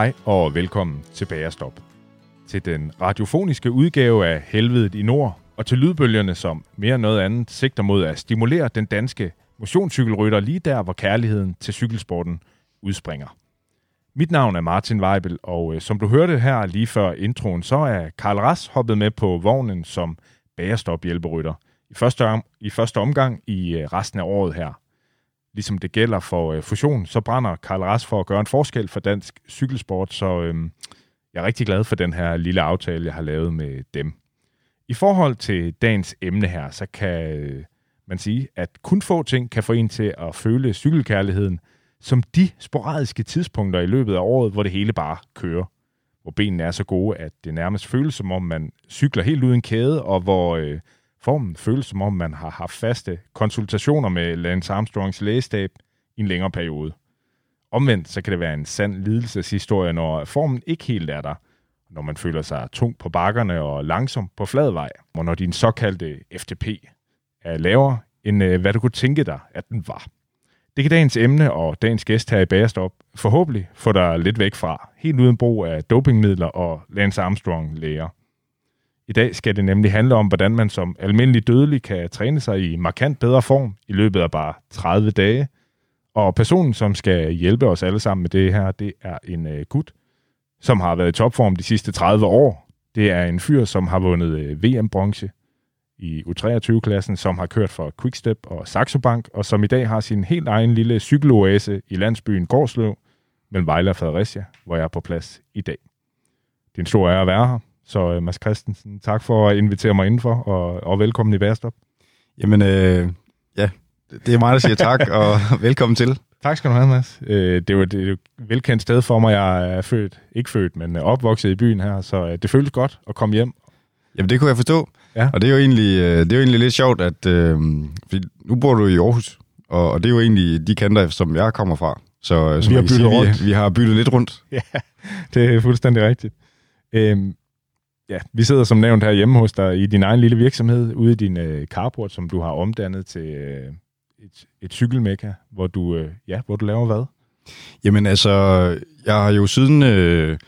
Hej og velkommen til Bagerstop. Til den radiofoniske udgave af Helvedet i Nord, og til lydbølgerne, som mere end noget andet sigter mod at stimulere den danske motionscykelrytter lige der, hvor kærligheden til cykelsporten udspringer. Mit navn er Martin Weibel, og øh, som du hørte her lige før introen, så er Karl Ras hoppet med på vognen som bagerstop hjælperytter. I første, om, I første omgang i øh, resten af året her. Ligesom det gælder for øh, fusion, så brænder Karl Ras for at gøre en forskel for dansk cykelsport, så øh, jeg er rigtig glad for den her lille aftale, jeg har lavet med dem. I forhold til dagens emne her, så kan øh, man sige, at kun få ting kan få en til at føle cykelkærligheden som de sporadiske tidspunkter i løbet af året, hvor det hele bare kører. Hvor benene er så gode, at det nærmest føles som om, man cykler helt uden kæde, og hvor øh, formen føles som om, man har haft faste konsultationer med Lance Armstrongs lægestab i en længere periode. Omvendt så kan det være en sand lidelseshistorie, når formen ikke helt er der, når man føler sig tung på bakkerne og langsom på flad vej, og når din såkaldte FTP er lavere, end øh, hvad du kunne tænke dig, at den var. Det kan dagens emne og dagens gæst her i Bagerstop forhåbentlig få dig lidt væk fra, helt uden brug af dopingmidler og Lance Armstrong-læger. I dag skal det nemlig handle om, hvordan man som almindelig dødelig kan træne sig i markant bedre form i løbet af bare 30 dage. Og personen, som skal hjælpe os alle sammen med det her, det er en øh, gut, som har været i topform de sidste 30 år. Det er en fyr, som har vundet øh, VM-bronze i U23-klassen, som har kørt for Quickstep og Saxo Bank, og som i dag har sin helt egen lille cykeloase i landsbyen Gårdsløv mellem Vejle og Fredericia, hvor jeg er på plads i dag. Det er en stor ære at være her, så uh, Mads Christensen, tak for at invitere mig indenfor, og, og velkommen i Bærestop. Jamen, øh, ja, det er mig, der siger tak, og velkommen til. Tak skal du have, Mads. Øh, det er jo et, et velkendt sted for mig. Jeg er født, ikke født, men opvokset i byen her, så øh, det føles godt at komme hjem. Jamen, det kunne jeg forstå. Ja. Og det er, jo egentlig, øh, det er jo egentlig lidt sjovt, at øh, nu bor du i Aarhus, og, og det er jo egentlig de kanter, som jeg kommer fra. Så, vi har byttet sige, rundt. Vi, vi har byttet lidt rundt. Ja, det er fuldstændig rigtigt. Øhm, ja, vi sidder som nævnt her hjemme hos dig i din egen lille virksomhed, ude i din øh, carport, som du har omdannet til øh, et, et cykelmekka, hvor du, øh, ja, hvor du laver hvad? Jamen altså, jeg har jo siden øh,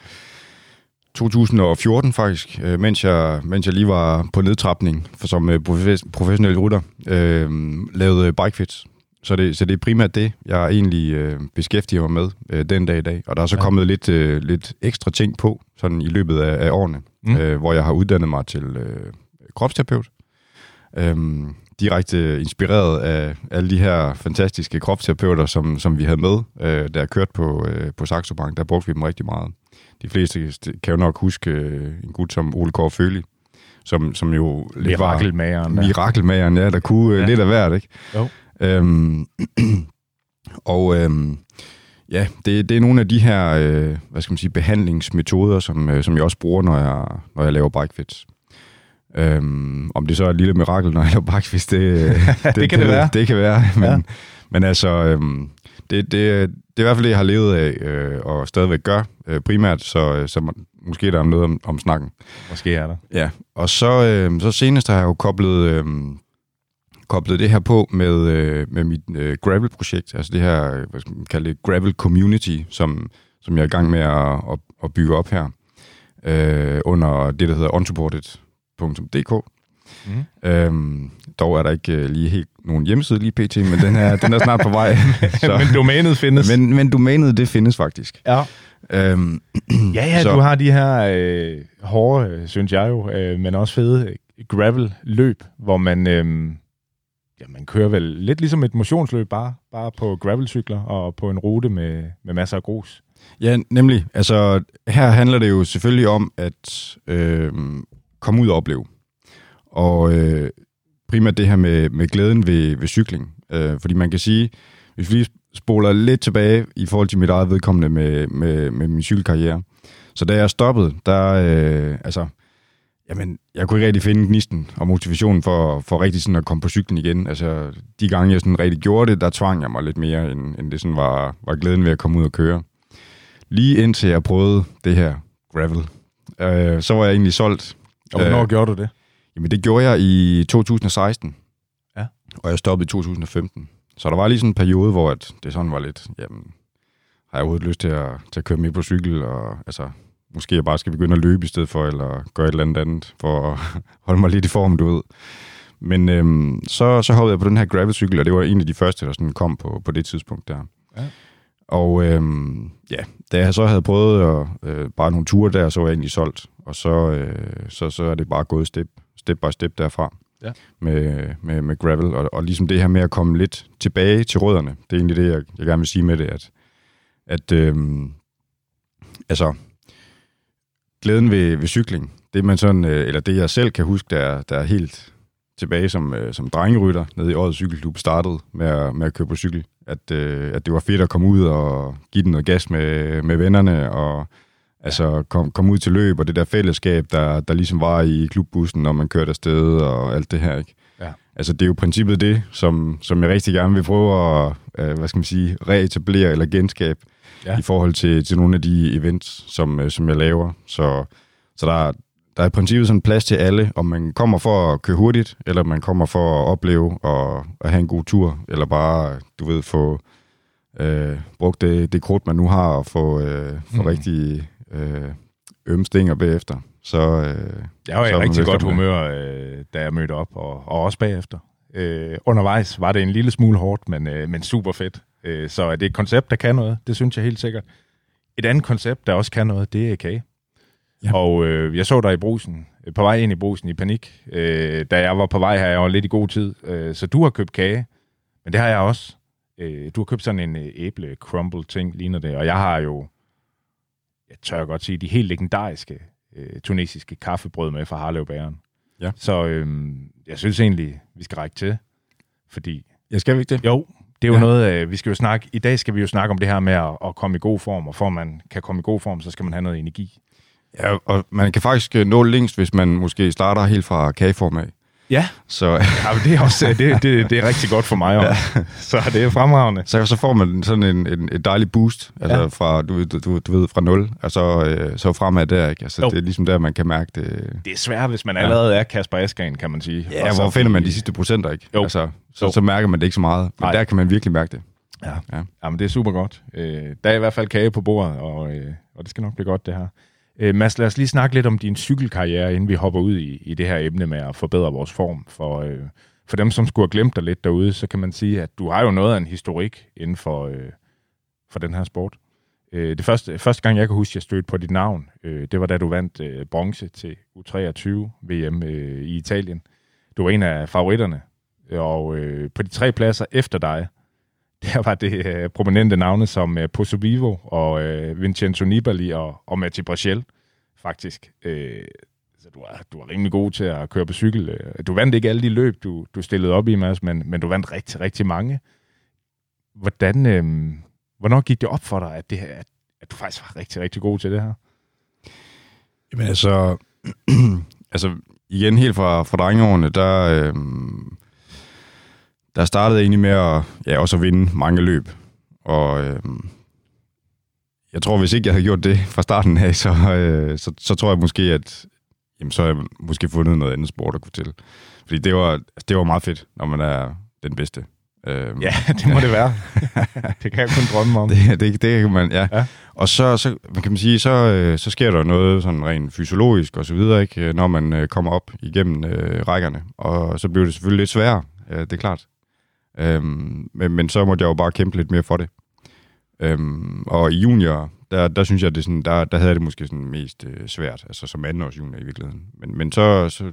2014 faktisk, øh, mens, jeg, mens jeg lige var på nedtrapning for, som øh, professionel rytter, øh, lavet øh, bikefits. Så det, så det er primært det, jeg egentlig øh, beskæftiger mig med øh, den dag i dag. Og der er så ja. kommet lidt, øh, lidt ekstra ting på sådan i løbet af, af årene, mm. øh, hvor jeg har uddannet mig til øh, kropsterapeut. Øh, direkte inspireret af alle de her fantastiske kropsterapeuter, som, som vi havde med, øh, jeg kørte på, øh, på Saxo Bank. Der brugte vi dem rigtig meget. De fleste kan jo nok huske øh, en gut som Ole Kåre Føli, som, som jo lidt Mirakelmageren. Mirakelmageren, ja, der kunne øh, ja. lidt af hvert, ikke? Jo. Øhm, og øhm, ja, det, det er nogle af de her, øh, hvad skal man sige, behandlingsmetoder, som, øh, som jeg også bruger, når jeg, når jeg laver bikefits. Øhm, om det så er et lille mirakel, når jeg laver bikefits, det, det, det kan det, det være. Det kan være, men, ja. men altså, øhm, det, det, det er i hvert fald det, jeg har levet af, øh, og stadigvæk gør øh, primært, så, så man, måske der er noget om, om snakken. Måske er der. Ja, og så, øh, så senest har jeg jo koblet, øh, koblet det her på med, øh, med mit øh, Gravel-projekt, altså det her, hvad skal man kalde det, Gravel Community, som, som jeg er i gang med at, at, at bygge op her, øh, under det, der hedder unsupported.dk. Mm. Øhm, dog er der ikke øh, lige helt nogen hjemmeside lige pt, men den er, den er snart på vej. så. men domænet findes. Men, men domænet, det findes faktisk. Ja. Øhm, ja, ja, så. du har de her øh, hårde, synes jeg jo, øh, men også fede gravel-løb, hvor man, øh, ja, man kører vel lidt ligesom et motionsløb, bare, bare på gravelcykler og på en rute med, med masser af grus. Ja, nemlig. Altså, her handler det jo selvfølgelig om at øh, komme ud og opleve. Og øh, primært det her med, med glæden ved, ved cykling. Øh, fordi man kan sige, hvis vi spoler lidt tilbage i forhold til mit eget vedkommende med, med, med min cykelkarriere. Så da jeg stoppede, der, øh, altså, jamen, jeg kunne ikke rigtig finde gnisten og motivationen for, for rigtig sådan at komme på cyklen igen. Altså, de gange, jeg sådan rigtig gjorde det, der tvang jeg mig lidt mere, end, end det sådan var, var glæden ved at komme ud og køre. Lige indtil jeg prøvede det her gravel, øh, så var jeg egentlig solgt. Og hvornår Øh, gjorde du det? Jamen, det gjorde jeg i 2016. Ja. Og jeg stoppede i 2015. Så der var lige sådan en periode, hvor at det sådan var lidt, jamen, har jeg overhovedet lyst til at, til at køre med på cykel, og altså, måske jeg bare skal begynde at løbe i stedet for, eller gøre et eller andet andet, for at holde mig lidt i form, du ved. Men øhm, så, så hoppede jeg på den her gravelcykel, og det var en af de første, der sådan kom på, på det tidspunkt der. Ja. Og øhm, ja, da jeg så havde prøvet at, øh, bare nogle ture der, så var jeg egentlig solgt. Og så, øh, så, så er det bare gået step, step by step derfra Ja. med, med, med gravel. Og, og ligesom det her med at komme lidt tilbage til rødderne, det er egentlig det, jeg, jeg gerne vil sige med det, at, at øhm, altså, glæden ved, ved cykling, det man sådan, øh, eller det jeg selv kan huske, der, er- der er helt tilbage som, øh, som drengerytter nede i Årets Cykelklub startede med at, med at køre på cykel. At, øh, at det var fedt at komme ud og give den noget gas med, med vennerne, og altså komme kom ud til løb, og det der fællesskab, der, der ligesom var i klubbussen, når man kørte afsted, og alt det her, ikke? Ja. Altså, det er jo princippet det, som, som jeg rigtig gerne vil prøve at, øh, hvad skal man sige, reetablere eller genskabe Ja. i forhold til, til nogle af de events, som, øh, som jeg laver. Så, så der, der er i princippet sådan plads til alle, om man kommer for at køre hurtigt, eller man kommer for at opleve og at have en god tur, eller bare, du ved, få øh, brugt det, det krudt, man nu har, og få, øh, få Mm. rigtig øh, ømme stinger bagefter. Så, øh, Jeg var i rigtig godt humør, øh, da jeg mødte op, og, og også bagefter. Øh, undervejs var det en lille smule hårdt, men, øh, men super fedt. Øh, så er det et koncept, der kan noget. Det synes jeg helt sikkert. Et andet koncept, der også kan noget, det er kage. Ja. Og øh, jeg så dig i brusen, øh, på vej ind i brusen i panik, øh, da jeg var på vej her, jeg var lidt i god tid. Øh, så du har købt kage, men det har jeg også. Øh, du har købt sådan en øh, æble crumble ting, ligner det, og jeg har jo, jeg tør godt sige, de helt legendariske øh, tunesiske kaffebrød med fra Harlevbæren. Ja. Så øhm, jeg synes egentlig, vi skal række til, fordi jeg skal vi ikke det? jo, det er jo ja. Noget, øh, vi skal jo snakke, i dag skal vi jo snakke om det her med at, at komme i god form, og for at man kan komme i god form, så skal man have noget energi. Ja, og man kan faktisk øh, nå længst, hvis man måske starter helt fra kageform af. Ja, Så, ja men det, er også, øh, det, det, det er rigtig godt for mig også. Ja. Så det er fremragende. så, så får man sådan en, en, et dejligt boost, altså Ja. ja. fra, du, du, du, ved, fra 0, og så, øh, så fremad der, ikke? Altså, Jo. det er ligesom der, man kan mærke det. Det er svært, hvis man allerede er Kasper Askren, kan man sige. Ja, Og hvor finder man de sidste procenter, ikke? Jo. Altså, så, Jo. så mærker man det ikke så meget, men Nej. der kan man virkelig mærke det. Ja. Ja. Jamen, det er super godt. Øh, der er i hvert fald kage på bordet, og, øh, og det skal nok blive godt, det her. Øh, Mads, lad os lige snakke lidt om din cykelkarriere, inden vi hopper ud i, i det her emne med at forbedre vores form. For, øh, for dem, som skulle have glemt dig lidt derude, så kan man sige, at du har jo noget af en historik inden for, øh, for den her sport. Øh, det første, første gang, jeg kan huske, at jeg stødte på dit navn, øh, det var da du vandt øh, bronze til U23 VM øh, i Italien. Du var en af favoritterne, og øh, på de tre pladser efter dig, der var det øh, prominente navne som øh, Pozo Vivo og øh, Vincenzo Nibali og, og Mathieu Brachel, faktisk. Øh, så du var, du var rimelig god til at køre på cykel. Øh, du vandt ikke alle de løb, du, du stillede op i, Mads, men, men du vandt rigtig, rigtig mange. Hvordan, øh, hvornår gik det op for dig, at, det her, at, at du faktisk var rigtig, rigtig god til det her? Jamen altså, altså igen helt fra, fra drengeårene, der, øh, der startede jeg egentlig med at, ja, også at vinde mange løb. Og øhm, jeg tror, hvis ikke jeg havde gjort det fra starten af, så, øh, så, så tror jeg måske, at jamen, så har jeg måske fundet noget andet sport at kunne til. Fordi det var, altså, det var meget fedt, når man er den bedste. Øhm, Ja, det må det være. det kan jeg kun drømme om. det, det, det kan man, ja. Ja. ja. Og så, så hvad kan man sige, så, øh, så sker der noget sådan rent fysiologisk og så videre, ikke, øh, når man øh, kommer op igennem øh, rækkerne. Og så bliver det selvfølgelig lidt sværere, øh, det er klart. Øhm, men, men så måtte jeg jo bare kæmpe lidt mere for det. Øhm, og i junior, der, der synes jeg, det sådan, der, der havde jeg det måske sådan mest øh, svært, altså som andenårs junior i virkeligheden. Men, men så, så,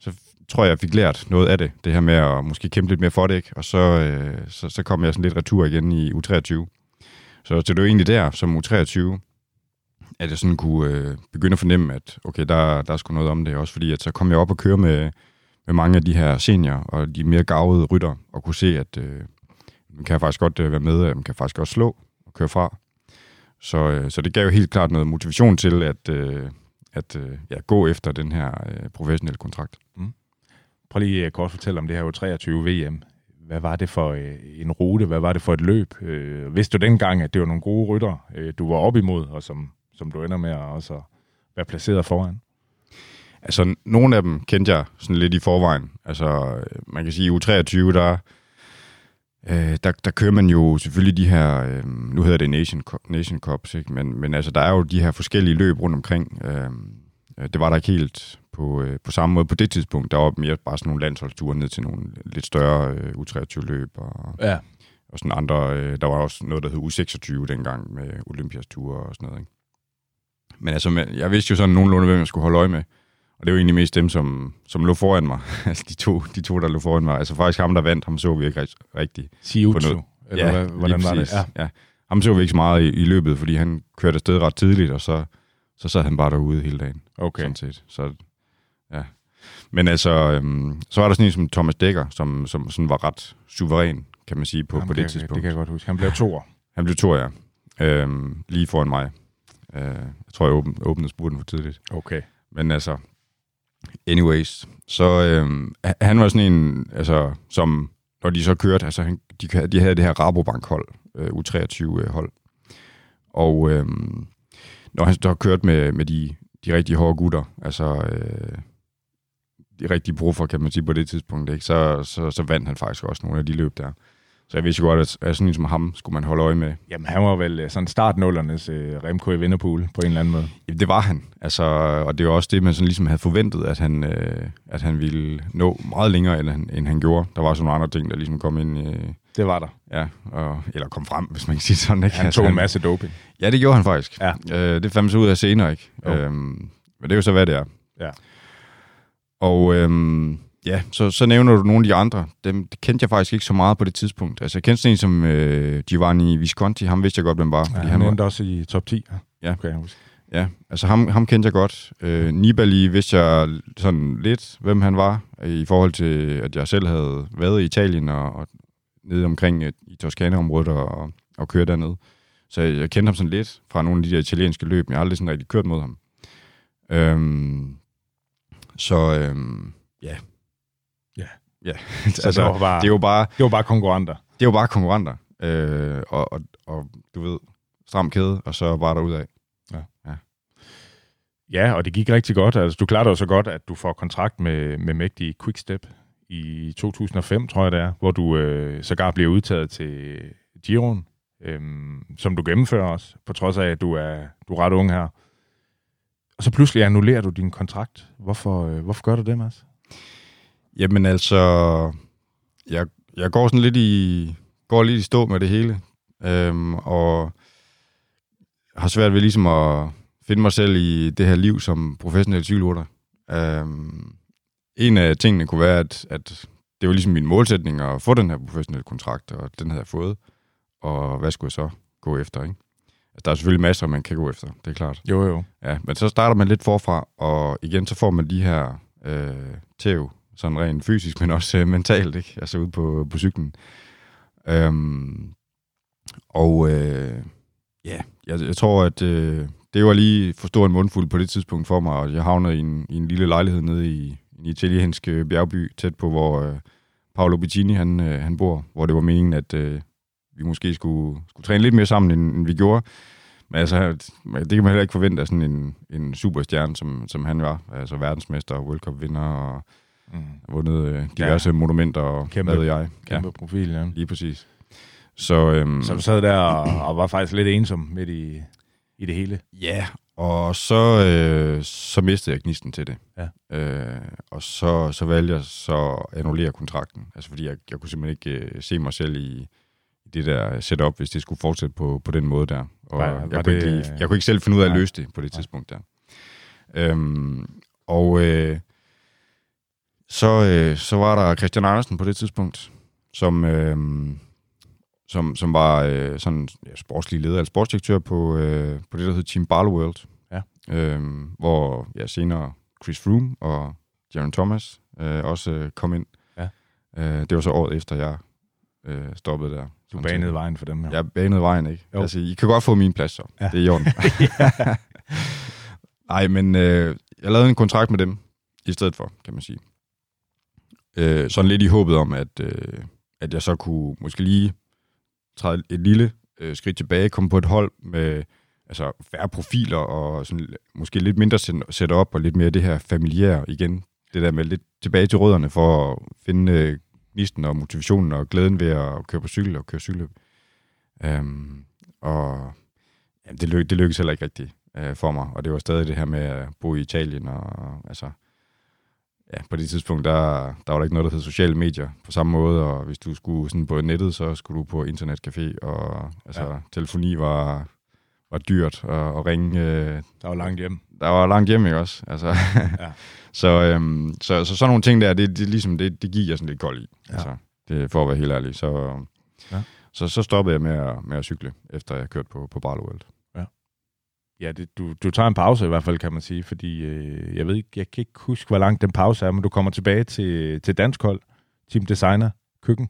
så tror jeg, jeg fik lært noget af det, det her med at måske kæmpe lidt mere for det, ikke? og så, øh, så, så kom jeg sådan lidt retur igen i U23. Så, så det var egentlig der, som U23, at jeg sådan kunne øh, begynde at fornemme, at okay, der, der er sgu noget om det, også fordi at så kom jeg op og køre med, med mange af de her senior og de mere gavede rytter, og kunne se, at øh, man kan faktisk godt øh, være med, man kan faktisk godt slå og køre fra. Så, øh, så det gav jo helt klart noget motivation til at, øh, at øh, ja, gå efter den her øh, professionelle kontrakt. Mm. Prøv lige øh, kort fortælle om det her U23 VM. Hvad var det for øh, en rute? Hvad var det for et løb? Øh, vidste du dengang, at det var nogle gode rytter, øh, du var op imod, og som, som du ender med at også være placeret foran? Altså, nogle af dem kendte jeg sådan lidt i forvejen. Altså, man kan sige, i U23, der, øh, der, der kører man jo selvfølgelig de her, øh, nu hedder det Nation, Nation Cups, ikke? Men, men altså, der er jo de her forskellige løb rundt omkring. Øh, det var der ikke helt på, øh, på samme måde på det tidspunkt. Der var mere bare sådan nogle landsholdsture ned til nogle lidt større øh, U23-løb og, Ja. og sådan andre. Øh, der var også noget, der hed U26 dengang med Olympias ture og sådan noget. Ikke? Men altså, jeg vidste jo sådan nogenlunde, hvem jeg skulle holde øje med. Og det var egentlig mest dem, som, som lå foran mig. altså de to, de to, der lå foran mig. Altså faktisk ham, der vandt, ham så vi ikke rigt- rigtigt. Siutsu, eller hvad, hvordan var det? Ja. ja. Ham så vi ikke så meget i, i løbet, fordi han kørte afsted ret tidligt, og så, så sad han bare derude hele dagen. Okay. Sådan set. Så, ja. Men altså, øhm, så var der sådan en som Thomas Dækker, som, som sådan var ret suveræn, kan man sige, på, Jamen, på det jeg- tidspunkt. Det kan jeg godt huske. Han blev toer. Han blev to, ja. Øhm, lige foran mig. Øh, jeg tror, jeg åbnede, åbnede spurten for tidligt. Okay. Men altså, anyways, så øh, han var sådan en, altså, som, når de så kørte, altså, han, de, de havde det her Rabobank-hold, øh, U23-hold. Og øh, når han så kørte kørt med, med de, de rigtig hårde gutter, altså øh, de rigtige proffer, kan man sige på det tidspunkt, ikke? Så, så, så vandt han faktisk også nogle af de løb der. Så jeg vidste jo godt, at, at sådan en som ham skulle man holde øje med. Jamen, han var vel øh, sådan startnullernes øh, Remco i Vinderpool på en eller anden måde. Jamen, det var han. Altså, og det var også det, man sådan ligesom havde forventet, at han, øh, at han ville nå meget længere, end han, end han gjorde. Der var sådan nogle andre ting, der ligesom kom ind, øh, Det var der. ja, og, eller kom frem, hvis man kan sige sådan. Ikke? Han Altså, tog en masse doping. Ja, det gjorde han faktisk. Ja. Øh, det fandt så ud af senere, ikke? Jo. Øhm, men det er jo så, hvad det er. Ja. Og øhm, ja, så, så nævner du nogle af de andre. Dem kendte jeg faktisk ikke så meget på det tidspunkt. Altså, jeg kendte sådan en som øh, Giovanni Visconti. Ham vidste jeg godt, hvem var. Ja, han var, endte også i top 10. Ja. Okay, jeg huske. Ja, altså ham, ham kendte jeg godt. Øh, Nibali vidste jeg sådan lidt, hvem han var, i forhold til, at jeg selv havde været i Italien og, og nede omkring øh, i Toskana-området og, og kørt dernede. Så jeg, jeg kendte ham sådan lidt fra nogle af de der italienske løb, men jeg har aldrig sådan rigtig kørt mod ham. Øhm, så øhm, ja. Ja. Ja, Så altså, det, var bare, det er jo bare, det var bare konkurrenter. det jo bare konkurrenter. Øh, og, og, og, du ved, stram kæde, og så bare derudad. Ja, og det gik rigtig godt. Altså, du klarer dig jo så godt, at du får kontrakt med, med mægtig Quickstep i 2005, tror jeg det er, hvor du øh, sågar bliver udtaget til Giron, øhm, som du gennemfører også, på trods af, at du er, du er ret ung her. Og så pludselig annullerer du din kontrakt. Hvorfor, øh, hvorfor gør du det, Mads? Jamen altså, jeg, jeg går sådan lidt i, går lidt i stå med det hele, øhm, og har svært ved ligesom at finde mig selv i det her liv som professionel cykelrytter. Øhm, en af tingene kunne være, at, at det var ligesom min målsætning at få den her professionelle kontrakt, og den havde jeg fået. Og hvad skulle jeg så gå efter, ikke? Altså, der er selvfølgelig masser, man kan gå efter, det er klart. Jo, jo. Ja, men så starter man lidt forfra, og igen så får man de her øh, tæv, sådan rent fysisk, men også øh, mentalt, ikke? Altså ude på, på cyklen. Øhm, og øh, ja, jeg, jeg tror, at øh, det var lige for stor en mundfuld på det tidspunkt for mig, og jeg havnede i en, i en lille lejlighed nede i, en italiensk bjergby, tæt på, hvor øh, Paolo Bettini han, øh, han bor, hvor det var meningen, at øh, vi måske skulle, skulle træne lidt mere sammen, end, end vi gjorde. Men altså, det kan man heller ikke forvente af sådan en, en superstjerne, som, som han var. Altså verdensmester, World Cup-vinder og Mm. vundet øh, diverse ja. monumenter og Kæmpe- hvad ved jeg. Kæmpe ja. profil, ja. lige præcis. Så, øhm, Så du sad der og, og var faktisk lidt ensom midt i, i det hele. ja, og så, øh, så mistede jeg gnisten til det. Ja. Øh, og så, så valgte jeg så at annullere kontrakten. Altså fordi jeg, jeg kunne simpelthen ikke øh, se mig selv i, det der setup, hvis det skulle fortsætte på, på den måde der. Og Var- jeg, var kunne det- ikke jeg kunne ikke selv finde ud af at løse det på det tidspunkt der. Øhm, og øh, så, øh, så var der Christian Andersen på det tidspunkt, som, øh, som, som var øh, sådan ja, sportslig leder eller sportsdirektør på, øh, på det, der hed Team Barlow World. Ja. Øh, hvor ja, senere Chris Froome og Jaron Thomas øh, også øh, kom ind. Ja. Øh, det var så året efter, jeg øh, stoppede der. Du banede set. vejen for dem her. Jeg banede vejen, ikke? Jo. Altså, I kan godt få min plads, så. Ja. Ja. Det er i orden. Nej, men øh, jeg lavede en kontrakt med dem i stedet for, kan man sige. Øh, sådan lidt i håbet om, at, øh, at jeg så kunne måske lige træde et lille øh, skridt tilbage, komme på et hold med altså, færre profiler og sådan, måske lidt mindre sætte op og lidt mere det her familiære igen. Det der med lidt tilbage til rødderne for at finde øh, gnisten og motivationen og glæden ved at køre på cykel og køre cykelløb. Øhm, og jamen, det, lyk, det lykkedes heller ikke rigtigt øh, for mig, og det var stadig det her med at bo i Italien, og altså, ja, på det tidspunkt, der, der var der ikke noget, der hed sociale medier på samme måde, og hvis du skulle sådan på nettet, så skulle du på internetcafé, og altså, Ja. telefoni var, var dyrt, og, og ringe, øh, Der var langt hjem. der var langt hjem, ikke også? Altså, Ja. så, øhm, så, så sådan nogle ting der, det, det, ligesom, det, det giver jeg sådan lidt kold i. Ja. Altså, det, for at være helt ærlig. Så, Ja. så, så stoppede jeg med at, med at cykle, efter jeg kørte på, på Barlow World. Ja, det, du, du tager en pause i hvert fald, kan man sige, fordi øh, jeg ved ikke, jeg kan ikke huske, hvor lang den pause er, men du kommer tilbage til, til dansk hold, Team Designer, køkken.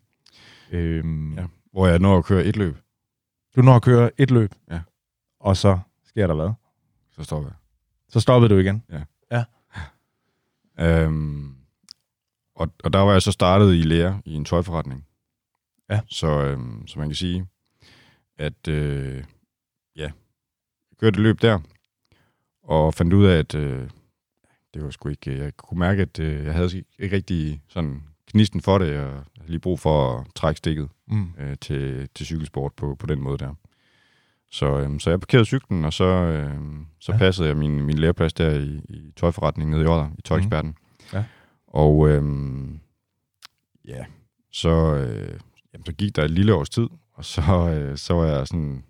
Øhm, ja. Ja. Hvor jeg når at køre et løb, Du når at køre et løb, Ja. og så sker der hvad? så stopper jeg. Så stoppede du igen. Øhm, og, og der var jeg så startet i lære i en tøjforretning. Ja. Så, øhm, så man kan sige, at øh, ja, kørte løb der, og fandt ud af, at øh, det var sgu ikke, jeg kunne mærke, at øh, jeg havde ikke rigtig sådan knisten for det, og jeg havde lige brug for at trække stikket Mm. øh, til, til cykelsport på, på den måde der. Så, øhm, så jeg parkerede cyklen, og så, øhm, så Ja. passede jeg min, min læreplads der i, i tøjforretningen nede i Odder, i Tøjeksperten. Mhm. Ja. Og øhm, ja, så, øh, jamen, så gik der et lille års tid, og så, øh, så var jeg sådan,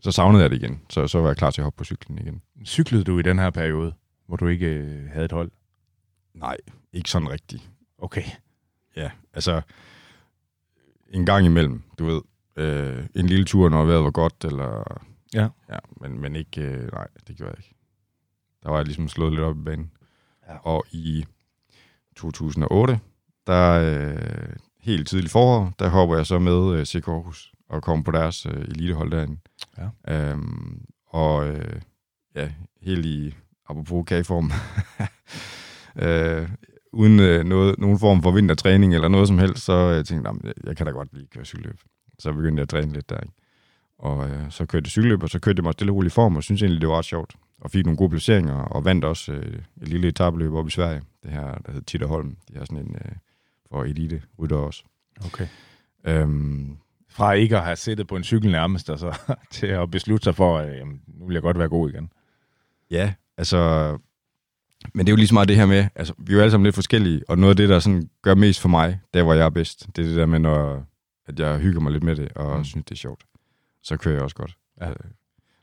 så savnede jeg det igen. Så, så var jeg klar til at hoppe på cyklen igen. Cyklede du i den her periode, hvor du ikke øh, havde et hold? Nej, ikke sådan rigtigt. Okay. Ja, altså en gang imellem, du ved. Øh, en lille tur, når vejret var godt, eller... Ja. Ja, men, men ikke... Øh, nej, det gjorde jeg ikke. Der var jeg ligesom slået lidt op i banen. Ja. Og i 2008, der øh, helt tidligt forår, der hopper jeg så med øh, CK Aarhus og kommer på deres øh, elitehold derinde. Ja. Øhm, og øh, ja, helt i, apropos kageform, øh, uden øh, noget, nogen form for vintertræning eller noget som helst, så øh, tænkte jeg, "Nå, men jeg kan da godt lige køre cykelløb. Så begyndte jeg at træne lidt der. Ikke? Og øh, så kørte jeg cykelløb, og så kørte jeg mig stille og roligt i form, og synes egentlig, det var ret sjovt. Og fik nogle gode placeringer, og vandt også øh, et lille etabeløb op i Sverige. Det her, der hedder Titterholm. De har sådan en øh, for elite rytter også. okay. Øhm, Fra ikke at have siddet på en cykel nærmest, og så til at beslutte sig for, at jamen, nu vil jeg godt være god igen. Ja, altså... Men det er jo lige så meget det her med, altså, vi er jo alle sammen lidt forskellige, og noget af det, der sådan gør mest for mig, der hvor jeg er bedst, det er det der med, når at jeg hygger mig lidt med det, og Mm. synes, det er sjovt. Så kører jeg også godt. Ja. Øh,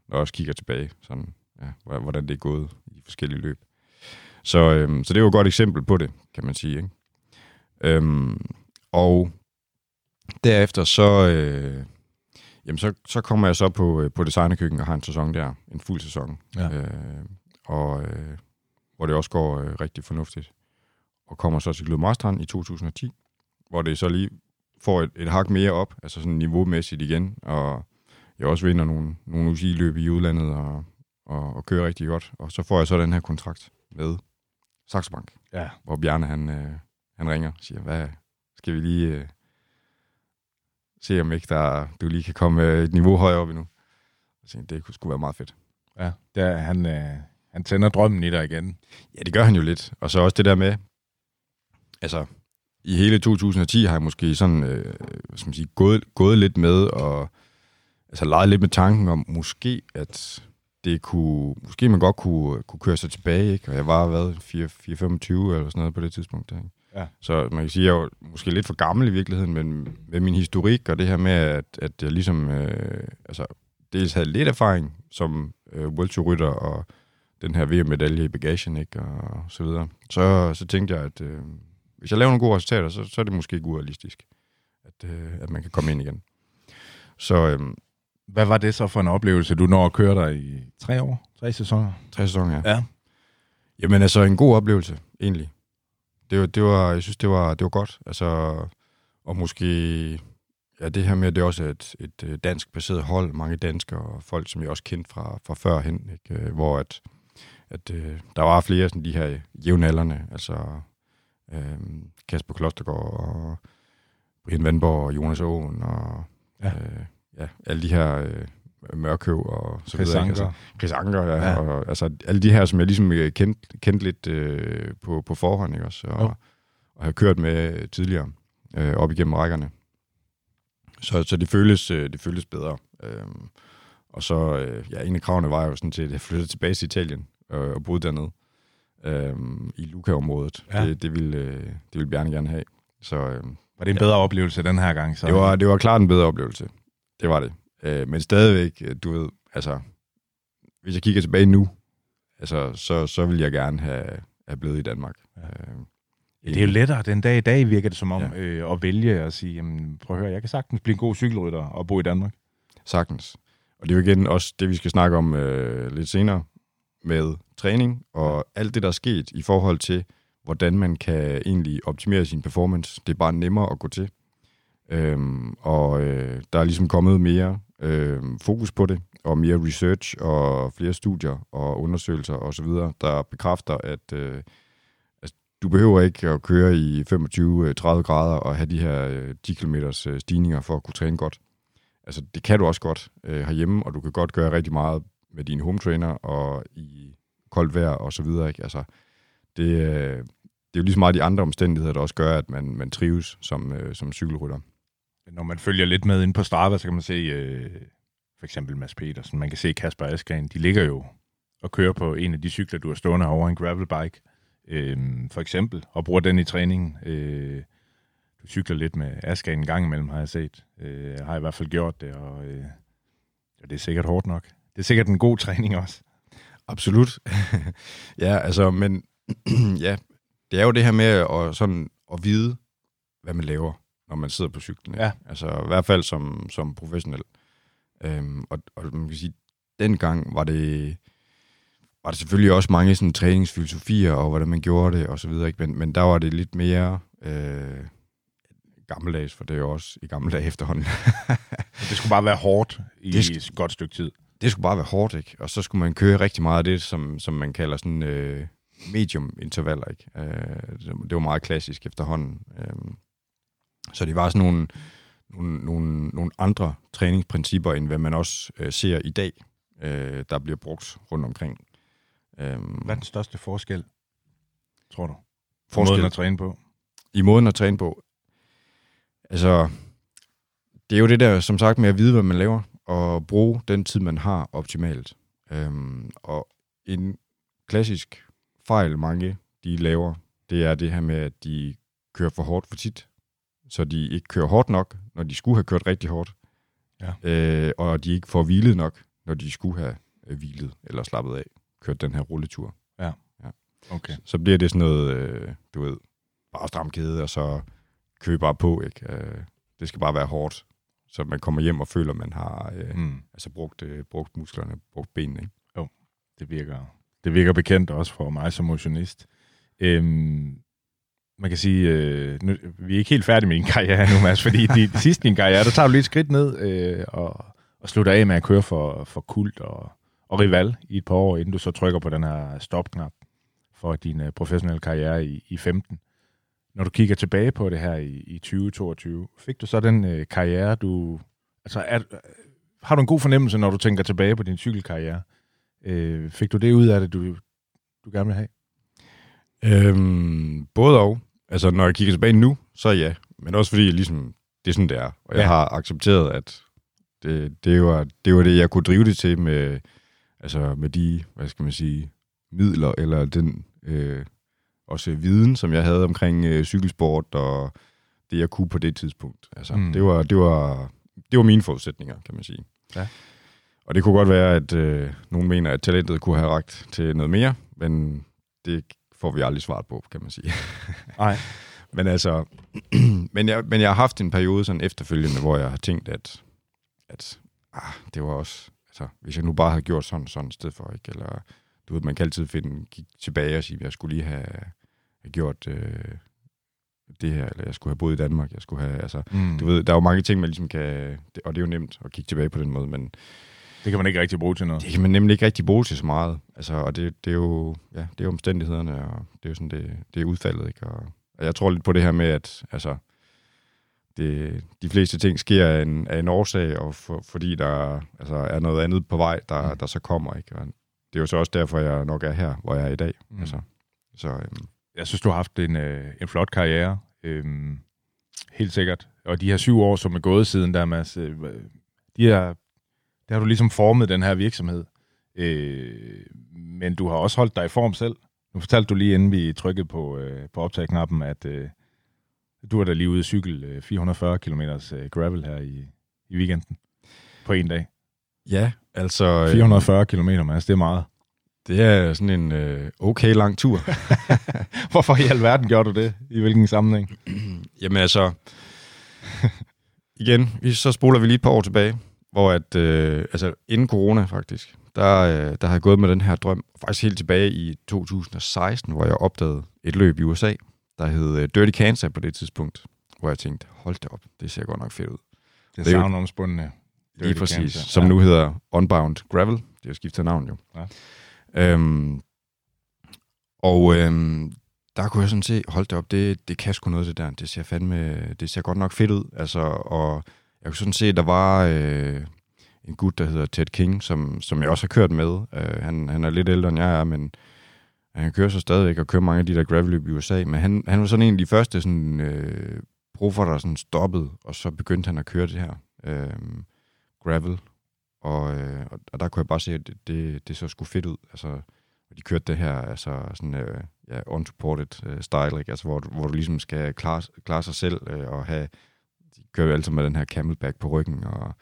når jeg også kigger tilbage, sådan, ja, hvor- hvordan det er gået i forskellige løb. Så, øhm, så det er jo et godt eksempel på det, kan man sige. Ikke? Øhm, og derefter så, øh, jamen så, så kommer jeg så på, øh, på designerkøkken og har en sæson der, en fuld sæson. Ja. Øh, og øh, hvor det også går øh, rigtig fornuftigt. Og kommer så til Glød Marstrand i 2010, hvor det så lige får et, et hak mere op, altså sådan niveaumæssigt igen, og jeg også vinder nogle, nogle UCI-løb i udlandet og, og, og kører rigtig godt. Og så får jeg så den her kontrakt med Saxo Bank, Ja. hvor Bjarne han, øh, han ringer og siger, hvad skal vi lige øh, se om ikke der, du lige kan komme øh, et niveau højere op endnu. Jeg tænkte, det kunne sgu være meget fedt. Ja, der, han, øh, han tænder drømmen i dig igen. Ja, det gør han jo lidt. Og så også det der med, altså, i hele 2010 har jeg måske sådan, øh, hvad skal man sige, gået, gået lidt med og altså leget lidt med tanken om måske, at det kunne, måske man godt kunne, kunne køre sig tilbage, ikke? Og jeg var, hvad, 4-25 eller sådan noget på det tidspunkt. Der, ikke? Ja. Så man kan sige, at jeg er jo måske lidt for gammel i virkeligheden, men med min historik og det her med, at, at jeg ligesom, øh, altså, dels havde lidt erfaring som øh, World Tour rytter og den her VM-medalje i bagagen, ikke? Og så videre. Så, så tænkte jeg, at øh, hvis jeg laver nogle gode resultater, så, så er det måske ikke urealistisk, at, øh, at man kan komme ind igen. Så øh, Hvad var det så for en oplevelse, du når at køre dig i tre år? Tre sæsoner? tre sæsoner, ja. Ja. Jamen altså, en god oplevelse, egentlig. Det var, det var, jeg synes, det var, det var godt. Altså, og måske ja, det her med, at det også er et, et øh, dansk baseret hold, mange danskere og folk, som jeg også kendt fra, fra førhen, ikke? Øh, hvor at, at øh, der var flere sådan de her jævnaldrende, altså øh, Kasper Klostergaard og Brian Vandborg og Jonas Åen og ja. Øh, ja, alle de her øh, Mørkøv og så Chris videre. ikke? Anker. Altså, Chris Anker, ja. Ja. ja. Og, altså, alle de her, som jeg ligesom øh, kendte kendt lidt øh, på, på forhånd, ikke også? Og, Jo. og har kørt med tidligere øh, op igennem rækkerne. Så, så det, føles, øh, det føles bedre. Øhm, og så, øh, ja, en af kravene var jo sådan til, at jeg flyttede tilbage til Italien øh, og boede dernede øhm, i Luca-området. Ja. Ja. Det, det, ville, øh, det ville Bjarne gerne have. Så øh, Var det en bedre oplevelse den her gang? Så? det, var, det var klart en bedre oplevelse. Det var det. Øh, men stadigvæk, øh, du ved, altså, hvis jeg kigger tilbage nu, altså, så, så vil jeg gerne have, have blevet i Danmark. Ja. Øh, Det er jo lettere den dag i dag, virker det som om, ja. Ja. øh, at vælge og sige, jamen, prøv at høre, jeg kan sagtens blive en god cykelrytter og bo i Danmark. Sagtens. Og det er jo igen også det, vi skal snakke om øh, lidt senere med træning og alt det, der er sket i forhold til, hvordan man kan egentlig optimere sin performance. Det er bare nemmere at gå til. Øhm, og øh, der er ligesom kommet mere øh, fokus på det, og mere research og flere studier og undersøgelser osv., der bekræfter, at øh, altså, du behøver ikke at køre i 25-30 grader og have de her øh, 10 km øh, stigninger for at kunne træne godt. Altså, det kan du også godt øh, herhjemme, og du kan godt gøre rigtig meget med din home trainer og i koldt vejr og så videre. Ikke? Altså, det, øh, det er jo lige så meget de andre omstændigheder, der også gør, at man, man trives som, øh, som cykelrytter. Når man følger lidt med ind på Strava, så kan man se øh, for eksempel Mads Petersen, man kan se Kasper Askren, de ligger jo og kører på en af de cykler, du har stående over en gravelbike, øh, for eksempel, og bruger den i træningen. Øh, du cykler lidt med Askren en gang imellem, har jeg set. Øh, jeg har i hvert fald gjort det, og øh, og det er sikkert hårdt nok. Det er sikkert en god træning også. Absolut. ja, altså, men ja, det er jo det her med at, sådan, at vide, hvad man laver, når man sidder på cyklen. ikke? Ja. Altså, i hvert fald som, som professionel. Øhm, og, og man kan sige, dengang var det, var der selvfølgelig også mange sådan, træningsfilosofier, og hvordan man gjorde det, og så videre. Ikke? Men, men der var det lidt mere øh, gammeldags, for det er jo også i gamle dage efterhånden. Det skulle bare være hårdt i Det et godt stykke tid. det skulle bare være hårdt, ikke? Og så skulle man køre rigtig meget af det, som, som man kalder sådan øh, medium intervaller, ikke? Øh, det det var meget klassisk efterhånden. Øh, så det var sådan nogle, nogle, nogle, nogle andre træningsprincipper, end hvad man også øh, ser i dag, øh, der bliver brugt rundt omkring. Øh, Hvad er den største forskel, tror du? For Forskel? måden at træne på? i måden at træne på. Altså, det er jo det der, som sagt, med at vide, hvad man laver, og bruge den tid, man har optimalt. Øhm, og en klassisk fejl, mange de laver, det er det her med, at de kører for hårdt for tit, så de ikke kører hårdt nok, når de skulle have kørt rigtig hårdt, Ja. øh, og de ikke får hvilet nok, når de skulle have øh, hvilet eller slappet af, kørt den her rulletur. Okay. Så bliver det sådan noget, øh, du ved, bare stram kæde, og så købe bare på, ikke? Øh, det skal bare være hårdt, så man kommer hjem og føler, man har øh, mm. Altså brugt, øh, brugt musklerne, brugt benene, ikke? det, virker, det virker bekendt også for mig som motionist. Øhm, man kan sige, øh, nu, vi er ikke helt færdige med din karriere nu, Mads, fordi de, de sidste din karriere, der tager du lige et skridt ned øh, og, og slutter af med at køre for, for kult og, og rival i et par år, inden du så trykker på den her stopknap for din øh, professionelle karriere i, i 15. Når du kigger tilbage på det her i, i 2022, fik du så den øh, karriere, du... Altså, er, har du en god fornemmelse, når du tænker tilbage på din cykelkarriere? Øh, fik du det ud af det, du, du gerne vil have? Øhm, både og. Altså, når jeg kigger tilbage nu, så ja. Men også fordi, ligesom, det er sådan, det er. Og jeg Ja. har accepteret, at det, det, var, det var det, jeg kunne drive det til med, altså med de, hvad skal man sige, midler, eller den øh, også viden, som jeg havde omkring øh, cykelsport, og det, jeg kunne på det tidspunkt. Altså, Mm. mm. det, var, det, var, det var mine forudsætninger, kan man sige. Ja. Og det kunne godt være, at øh, nogen mener, at talentet kunne have ragt til noget mere, men det får vi aldrig svaret på, kan man sige. Nej. Men altså, men, jeg, men jeg har haft en periode sådan efterfølgende, hvor jeg har tænkt, at, at ah, det var også, altså, hvis jeg nu bare havde gjort sådan sådan i stedet for, ikke? Eller, du ved, man kan altid finde, kigge tilbage og sige, at jeg skulle lige have, have gjort, øh, det her, eller jeg skulle have boet i Danmark, jeg skulle have, altså, Mm. du ved, der er jo mange ting, man ligesom kan, og det er jo nemt at kigge tilbage på den måde, men Det kan man ikke rigtig bruge til noget. det kan man nemlig ikke rigtig bruge til så meget, altså, og det, det er jo, ja, det er jo omstændighederne, og det er jo sådan, det, det er udfaldet, ikke, og, og jeg tror lidt på det her med, at, altså, det, de fleste ting sker af en, af en årsag, og for, fordi der altså, er noget andet på vej, der, Mm. der så kommer, ikke, og det er jo så også derfor, jeg nok er her, hvor jeg er i dag, Mm. altså, så, øhm, Jeg synes, du har haft en, øh, en flot karriere. Øhm, helt sikkert. Og de her syv år, som er gået siden der, Mads, øh, de her, der har du ligesom formet den her virksomhed. Øh, men du har også holdt dig i form selv. Nu fortalte du lige, inden vi trykkede på, øh, på optagknappen, at øh, du var da lige ude at cykle øh, 440 km øh, gravel her i, i weekenden på en dag. ja, altså... øh, 440 km, Mads, det er meget. Det er sådan en øh, okay lang tur. Hvorfor i alverden gjorde du det? I hvilken sammenhæng? Jamen altså, igen, så spoler vi lige et par år tilbage, hvor at, øh, altså inden corona faktisk, der, øh, der har jeg gået med den her drøm, faktisk helt tilbage i 2016, hvor jeg opdagede et løb i USA, der hed øh, Dirty Kansas på det tidspunkt, hvor jeg tænkte, hold da op, det ser godt nok fedt ud. Det er savnomspundne. Lige præcis, Kansas. som Ja. nu hedder Unbound Gravel. Det er jo skiftet navn jo. Ja. Øhm, og øhm, der kunne jeg sådan se, hold da op, det, det kan sgu noget det der. Det ser fandme, det ser godt nok fedt ud. Altså, og jeg kunne sådan se, der var øh, en gut, der hedder Ted King, som, som jeg også har kørt med. Øh, han, han er lidt ældre end jeg er, men han kører så stadigvæk og kører mange af de der gravel i USA. Men han, han var sådan en af de første sådan, øh, proffer, der sådan stoppede, og så begyndte han at køre det her øh, gravel. Og, øh, og- der kunne jeg bare se, at det, det, det så sgu fedt ud. Altså, de kørte det her altså sådan, øh, ja, unsupported øh, style, ikke? Altså, hvor, hvor du ligesom skal klare, klare sig selv øh, og have, kører jo altid med den her camelback på ryggen, og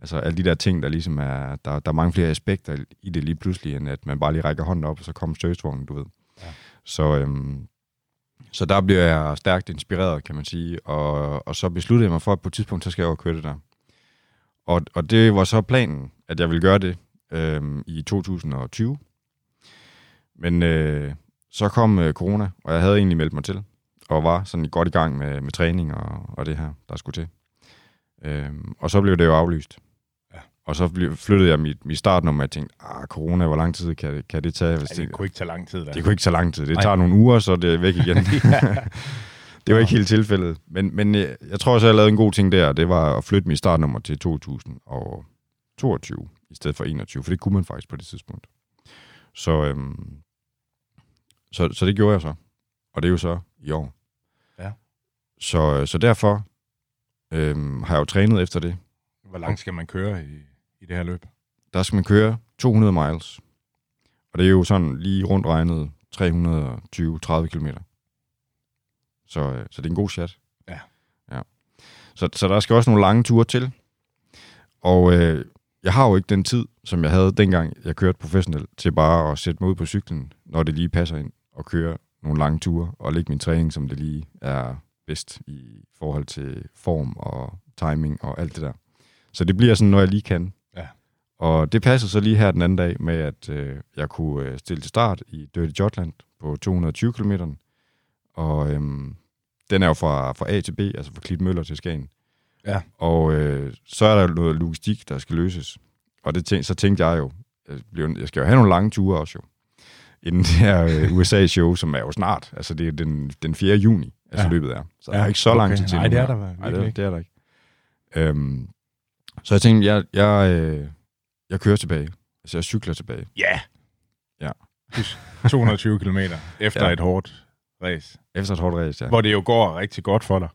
altså alle de der ting, der ligesom er, der, der er mange flere aspekter i det lige pludselig, end at man bare lige rækker hånden op, og så kommer støvsvognen, du ved. Ja. Så, øhm, så der bliver jeg stærkt inspireret, kan man sige, og, og så besluttede jeg mig for, at på et tidspunkt, så skal jeg over og køre det der. Og, og det var så planen, at jeg ville gøre det øhm, i 2020. Men øh, så kom øh, corona, og jeg havde egentlig meldt mig til, og var sådan godt i gang med, med træning og, og det her, der skulle til. Øhm, og så blev det jo aflyst. Ja. Og så blev, flyttede jeg mit, mit startnummer, og jeg tænkte, ah, corona, hvor lang tid kan, det- kan det tage? Hvis Ja, det kunne ikke tage lang tid. Da. det kunne ikke tage lang tid. Det Nej. tager nogle uger, så er det væk igen. det var ikke helt tilfældet. Men, men jeg, jeg tror også, jeg lavede en god ting der. Det var at flytte mit startnummer til 2022 i stedet for 21. For det kunne man faktisk på det tidspunkt. Så, øhm, så, så det gjorde jeg så. Og det er jo så i år. Ja. Så, så derfor øhm, har jeg jo trænet efter det. Hvor langt skal man køre i, i det her løb? Der skal man køre 200 miles. Og det er jo sådan lige rundt regnet 320-30 km. Så, øh, så det er en god chat. Ja. ja. Så, så der skal også nogle lange ture til. Og øh, jeg har jo ikke den tid, som jeg havde dengang, jeg kørte professionelt, til bare at sætte mig ud på cyklen, når det lige passer ind, og køre nogle lange ture, og lægge min træning, som det lige er bedst i forhold til form og timing og alt det der. Så det bliver sådan, når jeg lige kan. Ja. Og det passede så lige her den anden dag med, at øh, jeg kunne øh, stille til start i Dirty Jotland på 220 km. Og øhm, den er jo fra, fra A til B, altså fra Klitmøller til Skagen. Ja. Og øh, så er der noget logistik, der skal løses. Og det tænk, så tænkte jeg jo, jeg, bliver, jeg skal jo have nogle lange ture også jo. Inden det her øh, USA-show, som er jo snart. Altså det er den, den 4. juni, altså Ja. løbet er. Så der er ikke så lang okay. tid til Nej, det er der Nej, det, det er der ikke. Øhm, så jeg tænkte, jeg, jeg, øh, jeg kører tilbage. Altså, jeg cykler tilbage. Ja. Ja. 220 km efter Ja. et hårdt race. Efter et hårdt race, ja. Hvor det jo går rigtig godt for dig.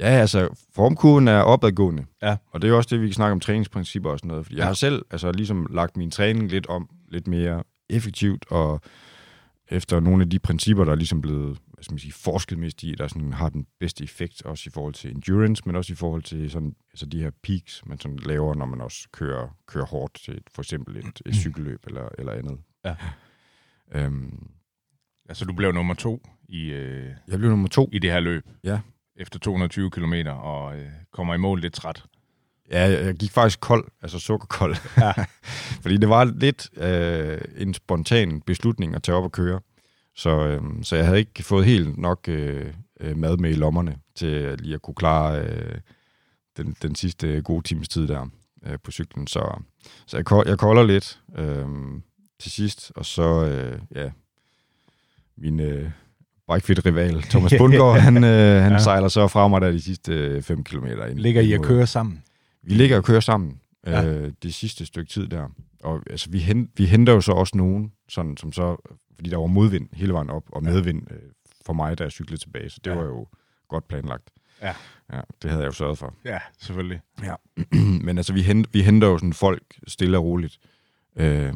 Ja, altså, formkurven er opadgående. Ja. Og det er jo også det, vi kan snakke om træningsprincipper og sådan noget. Fordi ja. jeg Ja. har selv altså, ligesom lagt min træning lidt om, lidt mere effektivt, og efter nogle af de principper, der er ligesom blevet skal man sige, forsket mest i, der sådan har den bedste effekt, også i forhold til endurance, men også i forhold til sådan, altså de her peaks, man sådan laver, når man også kører, kører hårdt til for eksempel et, et cykelløb eller, eller andet. Ja. Øhm, Altså, du blev nummer to i, øh, jeg blev nummer to. i det her løb. Ja. Efter 220 km og øh, kommer i mål lidt træt. Ja, jeg, jeg gik faktisk kold, altså sukkerkold. Ja. Fordi det var lidt øh, en spontan beslutning at tage op og køre. Så, øh, så jeg havde ikke fået helt nok øh, øh, mad med i lommerne, til lige at kunne klare øh, den, den sidste gode times tid der øh, på cyklen. Så, så jeg, jeg kolder lidt øh, til sidst, og så, øh, ja, min øh, bikefit-rival, Thomas Bundgaard, han, øh, han Ja. sejler så fra mig der de sidste 5 km. Ind, Ligger I at køre sammen? Vi ligger og kører sammen ja. øh, det sidste stykke tid der. Og altså, vi, hen, vi henter jo så også nogen, sådan, som så, fordi der var modvind hele vejen op, og Ja. medvind øh, for mig, da jeg cyklede tilbage. Så det Ja. ja. var jo godt planlagt. Ja. ja. det havde jeg jo sørget for. Ja, selvfølgelig. Men altså, vi henter, vi henter jo sådan folk stille og roligt, øh,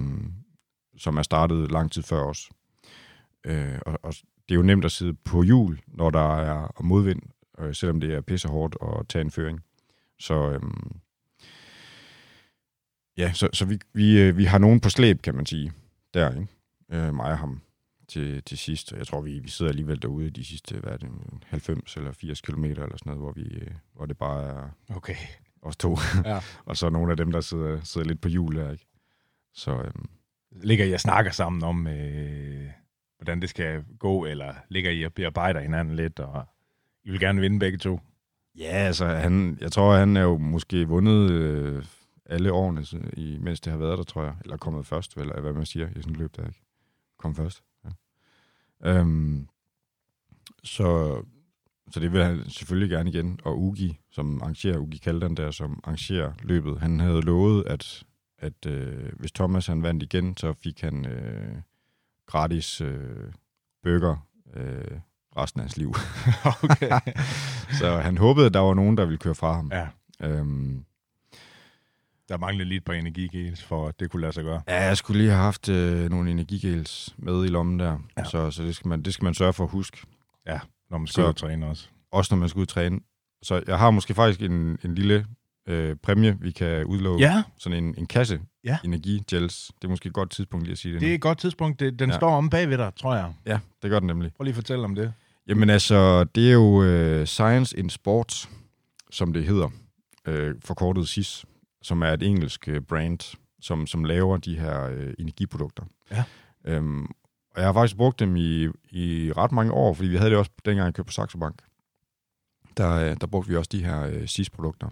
som er startet lang tid før os. Øh, og, og det er jo nemt at sidde på hjul, når der er modvind, øh, selvom det er pissehårdt at tage en føring. Så, øh, ja, så, så vi, vi, øh, vi har nogen på slæb, kan man sige, der, ikke? Øh, mig og ham til, til sidst. Jeg tror, vi, vi sidder alligevel derude de sidste, hvad er det, 90 eller 80 kilometer eller sådan noget, hvor, vi, øh, hvor det bare er Okay. os to. Ja. og så nogle af dem, der sidder, sidder lidt på hjul der, ikke? Så øhm, Ligger I og snakker sammen om, øh, hvordan det skal gå, eller ligger I og bearbejder hinanden lidt, og I vil gerne vinde begge to? ja, altså, han, jeg tror, han er jo måske vundet øh, alle årene, i, mens det har været der, tror jeg. Eller kommet først, eller hvad man siger i sådan et løb der, ikke? Kom først. Ja. Øhm, så, så det vil han selvfølgelig gerne igen. Og Ugi, som arrangerer, Ugi Kaldan der, som arrangerer løbet, han havde lovet, at, at øh, hvis Thomas han vandt igen, så fik han øh, gratis øh, burger øh, resten af hans liv. okay. så han håbede, at der var nogen, der ville køre fra ham. Ja, Øhm, der manglede lidt på energigels, for at det kunne lade sig gøre. ja, jeg skulle lige have haft øh, nogle energigels med i lommen der, Ja. ja. så, så det, skal man, det skal man sørge for at huske. Når man skal Så- ud og træne også. Også når man skal ud og træne. Så jeg har måske faktisk en, en lille øh, præmie, vi kan udlove. Ja, Sådan en, en kasse Ja. energigels. Det er måske et godt tidspunkt lige at sige det, det er nu. et godt tidspunkt. Det, den ja. Ja. står om bagved dig, tror jeg. Ja, det gør den nemlig. Prøv lige at fortælle om det. Jamen altså, det er jo øh, Science in Sports, som det hedder, øh, forkortet SIS, som er et engelsk øh, brand, som, som laver de her øh, energiprodukter. Ja. Øhm, og jeg har faktisk brugt dem i, i ret mange år, fordi vi havde det også dengang, jeg købte på Saxo Bank. Der, øh, der brugte vi også de her øh, SIS-produkter.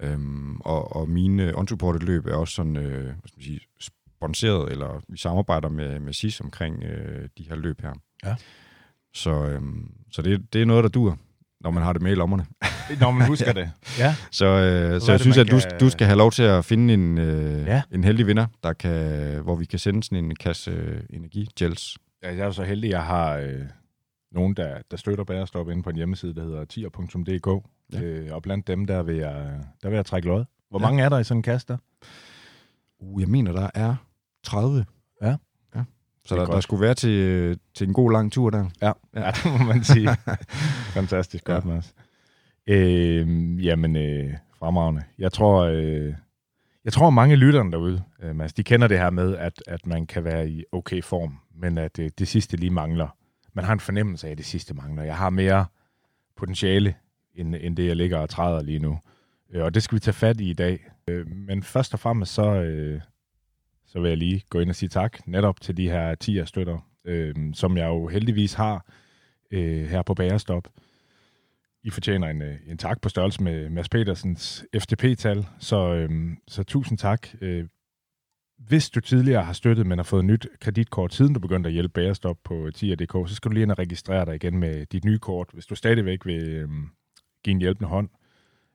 Øhm, og, og mine unsupported løb er også sådan, øh, hvad skal man sige, sponsoreret, eller vi samarbejder med, med SIS omkring øh, de her løb her. Ja. Så, øhm, så det, det er noget, der dur, når man har det med i lommerne. Når man husker det. Ja. Så, øh, så jeg det, synes, at du, kan- du skal have lov til at finde en, øh, Ja. ja. en heldig vinder, der kan, hvor vi kan sende sådan en kasse øh, energigels. Ja, jeg er jo så heldig, jeg har øh, nogen, der, der støtter Bærestop inde på en hjemmeside, der hedder tier.dk. Ja. Ja. Øh, og blandt dem, der vil jeg, der vil jeg trække lod. Hvor Ja. mange er der i sådan en kasse der? Uh, jeg mener, der er 30. Ja. Ja. Så er der, godt. der skulle være til, til en god lang tur der. Ja, ja. det må man sige. Fantastisk godt, Ja. Mads. Øh, jamen, øh, fremragende. Jeg tror, øh, jeg tror mange lytterne derude, øh, Mads, de kender det her med, at, at man kan være i okay form, men at øh, det sidste lige mangler. Man har en fornemmelse af, at det sidste mangler. Jeg har mere potentiale, end, end det, jeg ligger og træder lige nu. Øh, og det skal vi tage fat i i dag. Øh, men først og fremmest, så, øh, så vil jeg lige gå ind og sige tak netop til de her 10 støtter, øh, som jeg jo heldigvis har øh, her på Bagerstop. I fortjener en, øh, en tak på størrelse med Mads Petersens FTP-tal, så, øh, så tusind tak. Øh, hvis du tidligere har støttet, men har fået nyt kreditkort, siden du begyndte at hjælpe Bagerstop på tier.dk, så skal du lige ind og registrere dig igen med dit nye kort, hvis du stadigvæk vil øh, give en hjælpende hånd.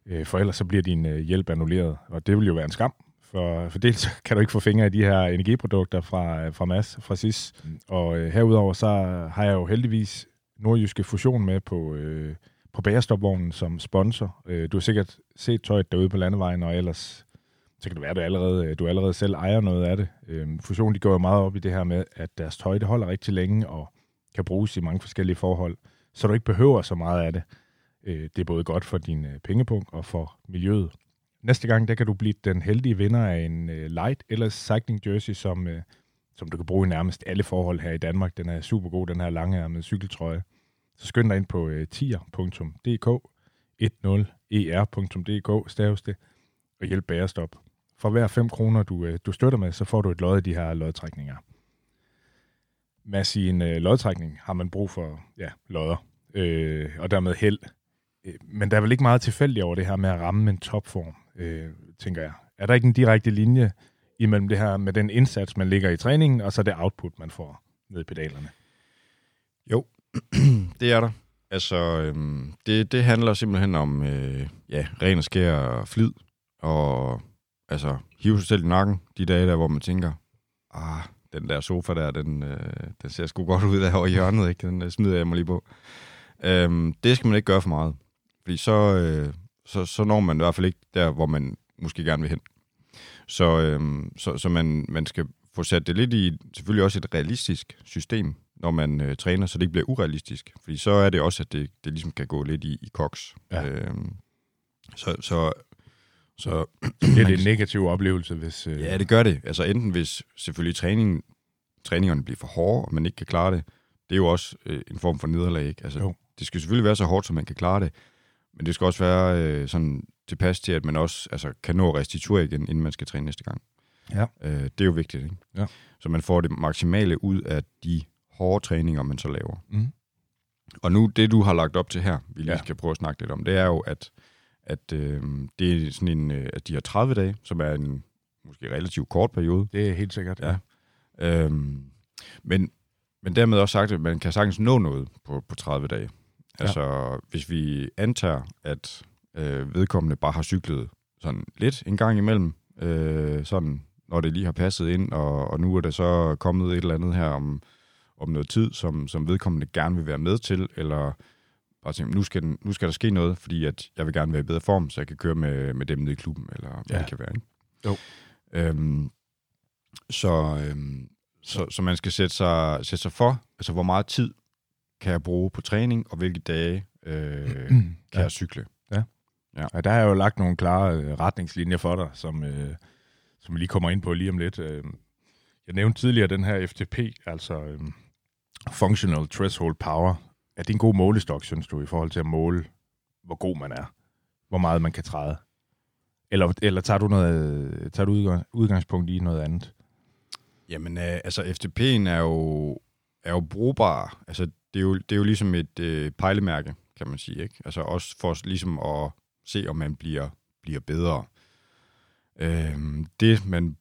Øh, for ellers så bliver din øh, hjælp annulleret, og det vil jo være en skam. For, for dels kan du ikke få fingre i de her energiprodukter fra, fra Mads, fra SIS. Og øh, herudover så har jeg jo heldigvis Nordjyske Fusion med på, øh, på bagerstopvognen som sponsor. Øh, du har sikkert set tøjet derude på landevejen, og ellers så kan det være, at du allerede, øh, du allerede selv ejer noget af det. Øh, Fusion de går jo meget op i det her med, at deres tøj det holder rigtig længe og kan bruges i mange forskellige forhold, så du ikke behøver så meget af det. Øh, det er både godt for din øh, pengepunkt og for miljøet. Næste gang, der kan du blive den heldige vinder af en øh, light eller cycling jersey, som, øh, som du kan bruge i nærmest alle forhold her i Danmark. Den er super god, den her langærmede cykeltrøje. Så skynd dig ind på øh, tier.dk, 10er.dk, staves det, og hjælp Bærestop. For hver 5 kroner, du, øh, du støtter med, så får du et lod i de her lodtrækninger. Med i en øh, lodtrækning har man brug for ja, lodder. øh, og dermed held. Øh, men der er vel ikke meget tilfældigt over det her med at ramme en topform, øh, tænker jeg. Er der ikke en direkte linje imellem det her med den indsats, man ligger i træningen, og så det output, man får ned i pedalerne? Jo, det er der. Altså, øhm, det, det handler simpelthen om øh, ja, ren og skær flid, og altså, hive sig selv i nakken de dage der, hvor man tænker, ah, den der sofa der, den, øh, den ser sgu godt ud derovre i hjørnet, ikke? den øh, smider jeg mig lige på. Øhm, det skal man ikke gøre for meget, fordi så, øh, så, så når man i hvert fald ikke der, hvor man måske gerne vil hen. Så, øhm, så, så man, man skal få sat det lidt i, selvfølgelig også et realistisk system, når man øh, træner, så det ikke bliver urealistisk. Fordi så er det også, at det, det ligesom kan gå lidt i, i koks. Ja. Øhm, så, så, så Det er det en negativ oplevelse, hvis... Øh, Ja, det gør det. Altså enten hvis selvfølgelig træningen, træningerne bliver for hårde, og man ikke kan klare det, det er jo også øh, en form for nederlag. Ikke? Altså, Jo. det skal selvfølgelig være så hårdt, så man kan klare det, men det skal også være øh, sådan tilpas til, at man også altså, kan nå at restituere igen, inden man skal træne næste gang. Ja. Øh, det er jo vigtigt. Ikke? Ja. Så man får det maksimale ud af de hårde træninger, man så laver. Mm. Og nu, det du har lagt op til her, vi lige Ja. ja. skal prøve at snakke lidt om, det er jo, at, at øh, det er sådan en, øh, at de har 30 dage, som er en måske relativt kort periode. Det er helt sikkert. Ja. Øhm, men, men dermed også sagt, at man kan sagtens nå noget på, på 30 dage. Altså, hvis vi antager, at øh, vedkommende bare har cyklet sådan lidt en gang imellem, øh, sådan når det lige har passet ind, og, og nu er der så kommet et eller andet her om, om noget tid, som, som vedkommende gerne vil være med til, eller bare tænke, nu skal, den, nu skal der ske noget, fordi at jeg vil gerne være i bedre form, så jeg kan køre med, med dem nede i klubben, eller hvad Ja. det kan være. Ikke? Jo. Øhm, så, øhm, så, så man skal sætte sig, sætte sig for, altså hvor meget tid kan jeg bruge på træning, og hvilke dage øh, kan Ja. jeg cykle. Ja, der har jeg jo lagt nogle klare øh, retningslinjer for dig, som, øh, som vi lige kommer ind på lige om lidt. Øh, jeg nævnte tidligere den her FTP, altså øh, Functional Threshold Power. Er det en god målestok, synes du, i forhold til at måle, hvor god man er? Hvor meget man kan træde? Eller, eller tager du, noget, tager du udgang- udgangspunkt i noget andet? Jamen, øh, altså FTP'en er jo, er jo brugbar. Altså, det er jo, det er jo ligesom et øh, pejlemærke, kan man sige. Ikke? Altså også for ligesom at se, om man bliver, bliver bedre. Øh, det, man,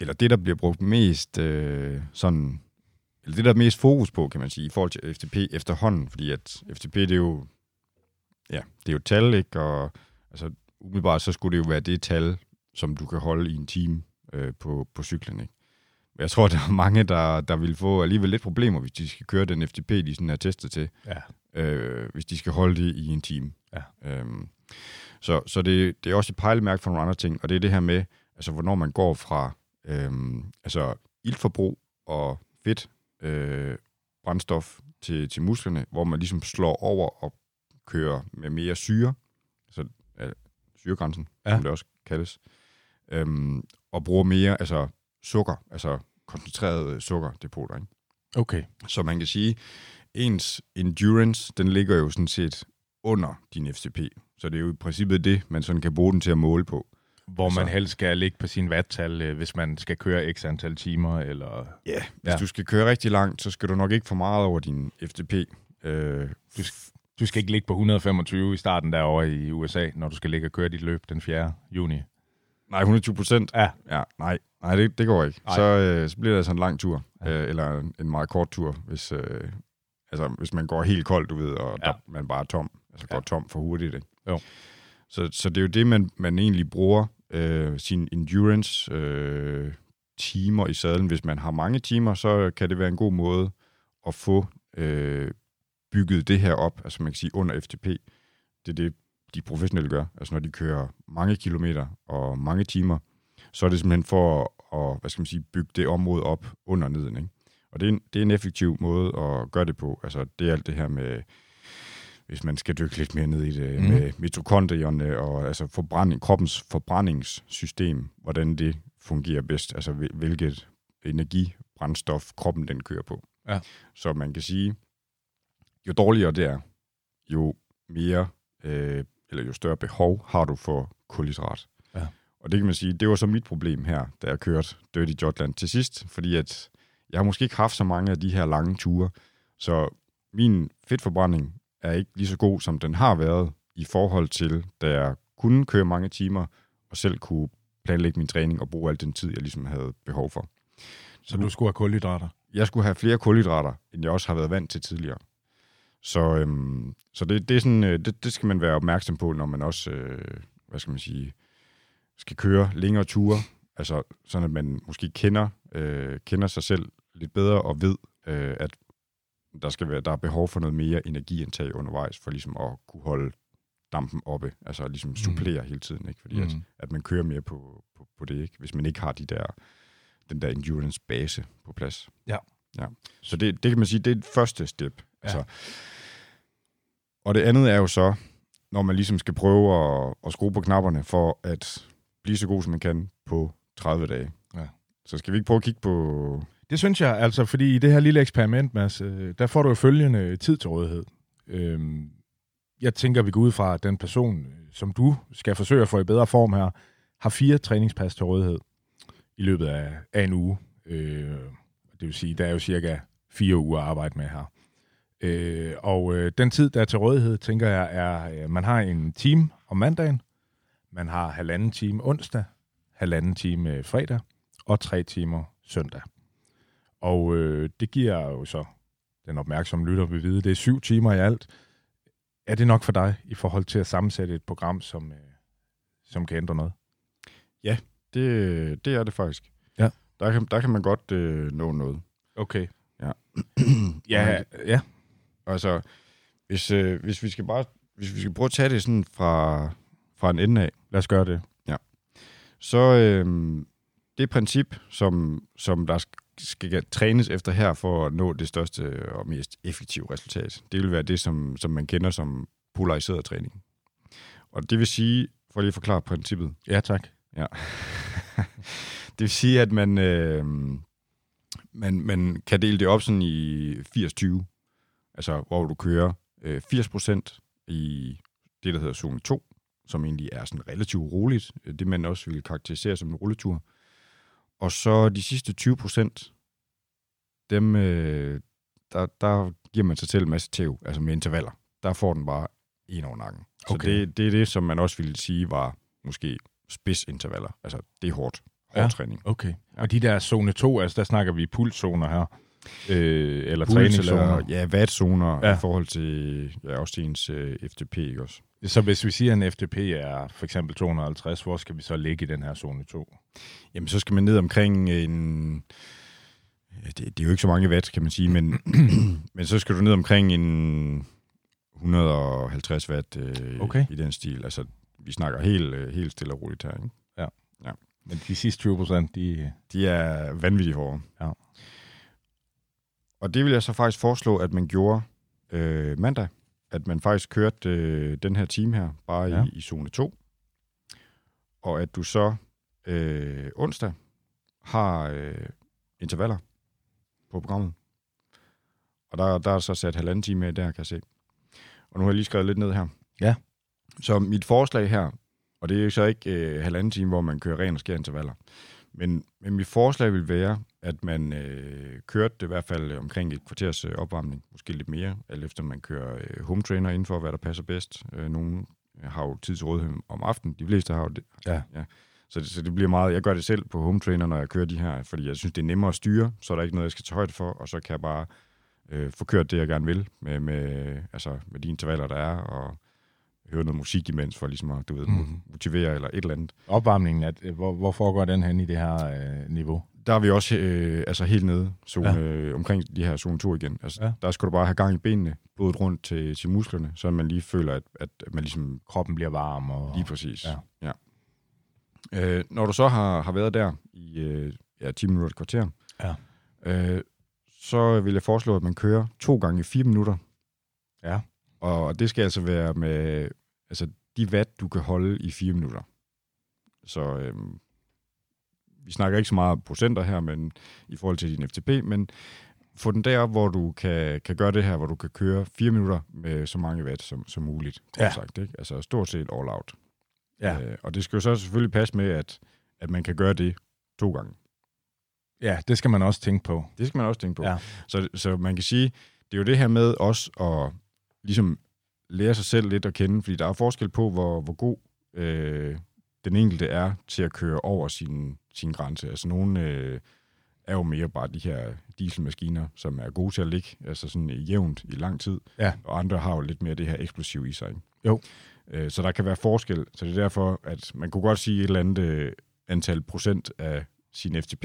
eller det, der bliver brugt mest øh, sådan, eller det, der er mest fokus på, kan man sige, i forhold til FTP efterhånden, fordi at FTP, det er jo, ja, det er jo tal, ikke? Og altså, umiddelbart, så skulle det jo være det tal, som du kan holde i en time øh, på, på cyklen, ikke? Jeg tror, der er mange, der, der vil få alligevel lidt problemer, hvis de skal køre den FTP, de sådan er testet til, Ja. øh, hvis de skal holde det i en time. Ja. Øhm, så så det, det er også et pejlemærke for nogle andre ting, og det er det her med, altså hvornår man går fra øhm, altså iltforbrug og fedt øh, brændstof til, til musklerne, hvor man ligesom slår over og kører med mere syre, altså øh, syregrænsen, ja. som det også kaldes, øhm, og bruger mere altså sukker, altså koncentreret sukkerdepoter, ikke? Okay. Så man kan sige, ens endurance, den ligger jo sådan set under din FCP. Så det er jo i princippet det, man sådan kan bruge den til at måle på. Hvor Altså- man helst skal ligge på sin vattal, øh, hvis man skal køre x antal timer, eller... Ja, yeah. hvis ja. du skal køre rigtig langt, så skal du nok ikke for meget over din FTP. Øh, Du, du skal ikke ligge på 125 i starten derovre i USA, når du skal ligge og køre dit løb den 4. juni. nej, 120 procent. Ja. Ja, nej, nej det, det går ikke. Så, øh, så bliver det altså en lang tur, Ja. øh, eller en, en meget kort tur, hvis, øh, altså, hvis man går helt koldt, du ved, og Ja. der, man bare er tom. Altså går Ja. ja. tom for hurtigt, ikke? Jo. Så, så det er jo det, man, man egentlig bruger øh, sin endurance øh, timer i sadlen. Hvis man har mange timer, så kan det være en god måde at få øh, bygget det her op, altså man kan sige under FTP. Det er det, de professionelle gør. Altså når de kører mange kilometer og mange timer, så er det simpelthen for at hvad skal man sige, bygge det område op under neden. Ikke? Og det er, en, det er en effektiv måde at gøre det på. Altså det er alt det her med, hvis man skal dykke lidt mere ned i det, mm. med mitokondrierne og altså forbrænding, kroppens forbrændingssystem, hvordan det fungerer bedst, altså hvil- hvilket energibrændstof kroppen den kører på. Ja. Så man kan sige, jo dårligere det er, jo mere øh, eller jo større behov har du for kulhydrat. Og det kan man sige, det var så mit problem her, da jeg kørte Dirty Jotland til sidst, fordi at jeg har måske ikke haft så mange af de her lange ture, så min fedtforbrænding er ikke lige så god, som den har været i forhold til, da jeg kunne køre mange timer, og selv kunne planlægge min træning og bruge al den tid, jeg ligesom havde behov for. Så du skulle have kulhydrater? Jeg skulle have flere kulhydrater, end jeg også har været vant til tidligere. Så, øhm, så det, det, er sådan, øh, det, det skal man være opmærksom på, når man også, øh, hvad skal man sige, skal køre længere ture. Altså sådan, at man måske kender, øh, kender sig selv lidt bedre og ved, øh, at der, skal være, der er behov for noget mere energiindtag undervejs, for ligesom at kunne holde dampen oppe, altså ligesom supplere mm. hele tiden, ikke? fordi mm. at, at man kører mere på, på, på det, ikke? hvis man ikke har de der, den der endurance base på plads. Ja. ja. Så det, det kan man sige, det er et første step. Ja. Altså, og det andet er jo så, når man ligesom skal prøve at, at skrue på knapperne for at blive så god, som man kan på 30 dage. Ja. Så skal vi ikke prøve at kigge på... Det synes jeg, altså, fordi i det her lille eksperiment, Mads, øh, der får du jo følgende tid til rådighed. Øhm, jeg tænker, vi går ud fra, at den person, som du skal forsøge at få i bedre form her, har fire træningspas til rådighed i løbet af, af en uge. Øh, det vil sige, der er jo cirka fire uger at arbejde med her. Øh, og øh, den tid, der er til rådighed, tænker jeg, er, øh, man har en time om mandagen, man har halvanden time onsdag, halvanden time øh, fredag og tre timer søndag. Og øh, det giver jo så, den opmærksomme lytter vil vide, det er syv timer i alt. Er det nok for dig i forhold til at sammensætte et program, som, øh, som kan ændre noget? Ja, det, det er det faktisk. Ja. Der kan, der kan man godt øh, nå noget. Okay. Ja. ja, ja. Altså, hvis, øh, hvis vi skal bare hvis vi skal prøve at tage det sådan fra, fra en ende af, Lad os gøre det. så øh, det princip, som, som der skal trænes efter her for at nå det største og mest effektive resultat, det vil være det, som, som man kender som polariseret træning. Og det vil sige, for lige at forklare princippet, Ja, tak. Ja. det vil sige, at man, øh, man, man kan dele det op sådan i 80-20. Altså, hvor du kører øh, 80% i det, der hedder zone 2, som egentlig er sådan relativt roligt. Det, man også vil karakterisere som en rulletur. Og så de sidste 20%, dem, øh, der, der giver man sig selv en masse tæv, altså med intervaller. Der får den bare en over nakken. Så Okay. det, det er det, som man også ville sige var måske spidsintervaller. Altså, det er hårdt. Hård Ja. træning. Okay. Ja. Og de der zone 2, altså der snakker vi pulszoner her, øh, eller træningszoner. ja, wattzoner Ja. ja. i forhold til ja, også til ens øh, FTP, ikke også? Så hvis vi siger, at en FTP er for eksempel 250, hvor skal vi så ligge i den her zone 2? Jamen, så skal man ned omkring en... ja, Det, det er jo ikke så mange watt, kan man sige, men, men så skal du ned omkring en 150 watt øh, Okay. i den stil. Altså, vi snakker helt, øh, helt stille og roligt her, ikke? Men de sidste 20 procent, de... De er vanvittigt hårde. Ja. Og det vil jeg så faktisk foreslå, at man gjorde øh, mandag. At man faktisk kørte øh, den her time her, bare Ja. i, i zone 2. Og at du så øh, onsdag har øh, intervaller på programmet. Og der, der er så sat halvanden time med der, kan jeg se. Og nu har jeg lige skrevet lidt ned her. Ja. Så mit forslag her, og det er jo så ikke øh, halvanden time, hvor man kører ren og skær intervaller. Men, men mit forslag vil være, at man øh, kørte det i hvert fald omkring et kvarters øh, opvarmning, måske lidt mere, alt efter man kører øh, home trainer inden for, hvad der passer bedst. Øh, nogle har jo tid til rådighed om aftenen, de fleste har jo det. Ja. ja. Så, det, så det bliver meget, jeg gør det selv på home trainer, når jeg kører de her, fordi jeg synes, det er nemmere at styre, så er der ikke noget, jeg skal tage højde for, og så kan jeg bare øh, få kørt det, jeg gerne vil, med, med, altså, med de intervaller, der er, og høre noget musik imens, for ligesom at, du ved, Mhm. motivere eller et eller andet. Opvarmningen, at, øh, hvor, hvor foregår den hen i det her øh, niveau? Der er vi også øh, altså helt nede, zone, ja. øh, omkring de her zone 2 igen. Altså, Ja. Der skal du bare have gang i benene, blodet rundt til, til musklerne, så man lige føler, at, at man ligesom... Kroppen bliver varm. Og, Lige præcis. Ja. ja. Øh, når du så har, har været der i øh, ja, 10 minutter et kvarter, Ja. øh, så vil jeg foreslå, at man kører to gange 4 minutter. Ja. Og det skal altså være med altså, de watt, du kan holde i 4 minutter. Så øh, vi snakker ikke så meget procenter her, men i forhold til din FTP, men få den derop, hvor du kan, kan gøre det her, hvor du kan køre 4 minutter med så mange watt som, som muligt. Ja. Sagt, ikke? Altså stort set all out. Ja. Øh, og det skal jo så selvfølgelig passe med, at, at man kan gøre det to gange. ja, det skal man også tænke på. Det skal man også tænke på. Ja. Så, så man kan sige, det er jo det her med også at ligesom lære sig selv lidt at kende, fordi der er forskel på, hvor, hvor god øh, den enkelte er til at køre over sin, sin grænse. Altså nogle øh, er jo mere bare de her dieselmaskiner, som er gode til at ligge altså sådan jævnt i lang tid, Ja. og andre har jo lidt mere det her eksplosiv i sig. ikke? Jo. Øh, så der kan være forskel, så det er derfor, at man kunne godt sige et eller andet øh, antal procent af sin FTP,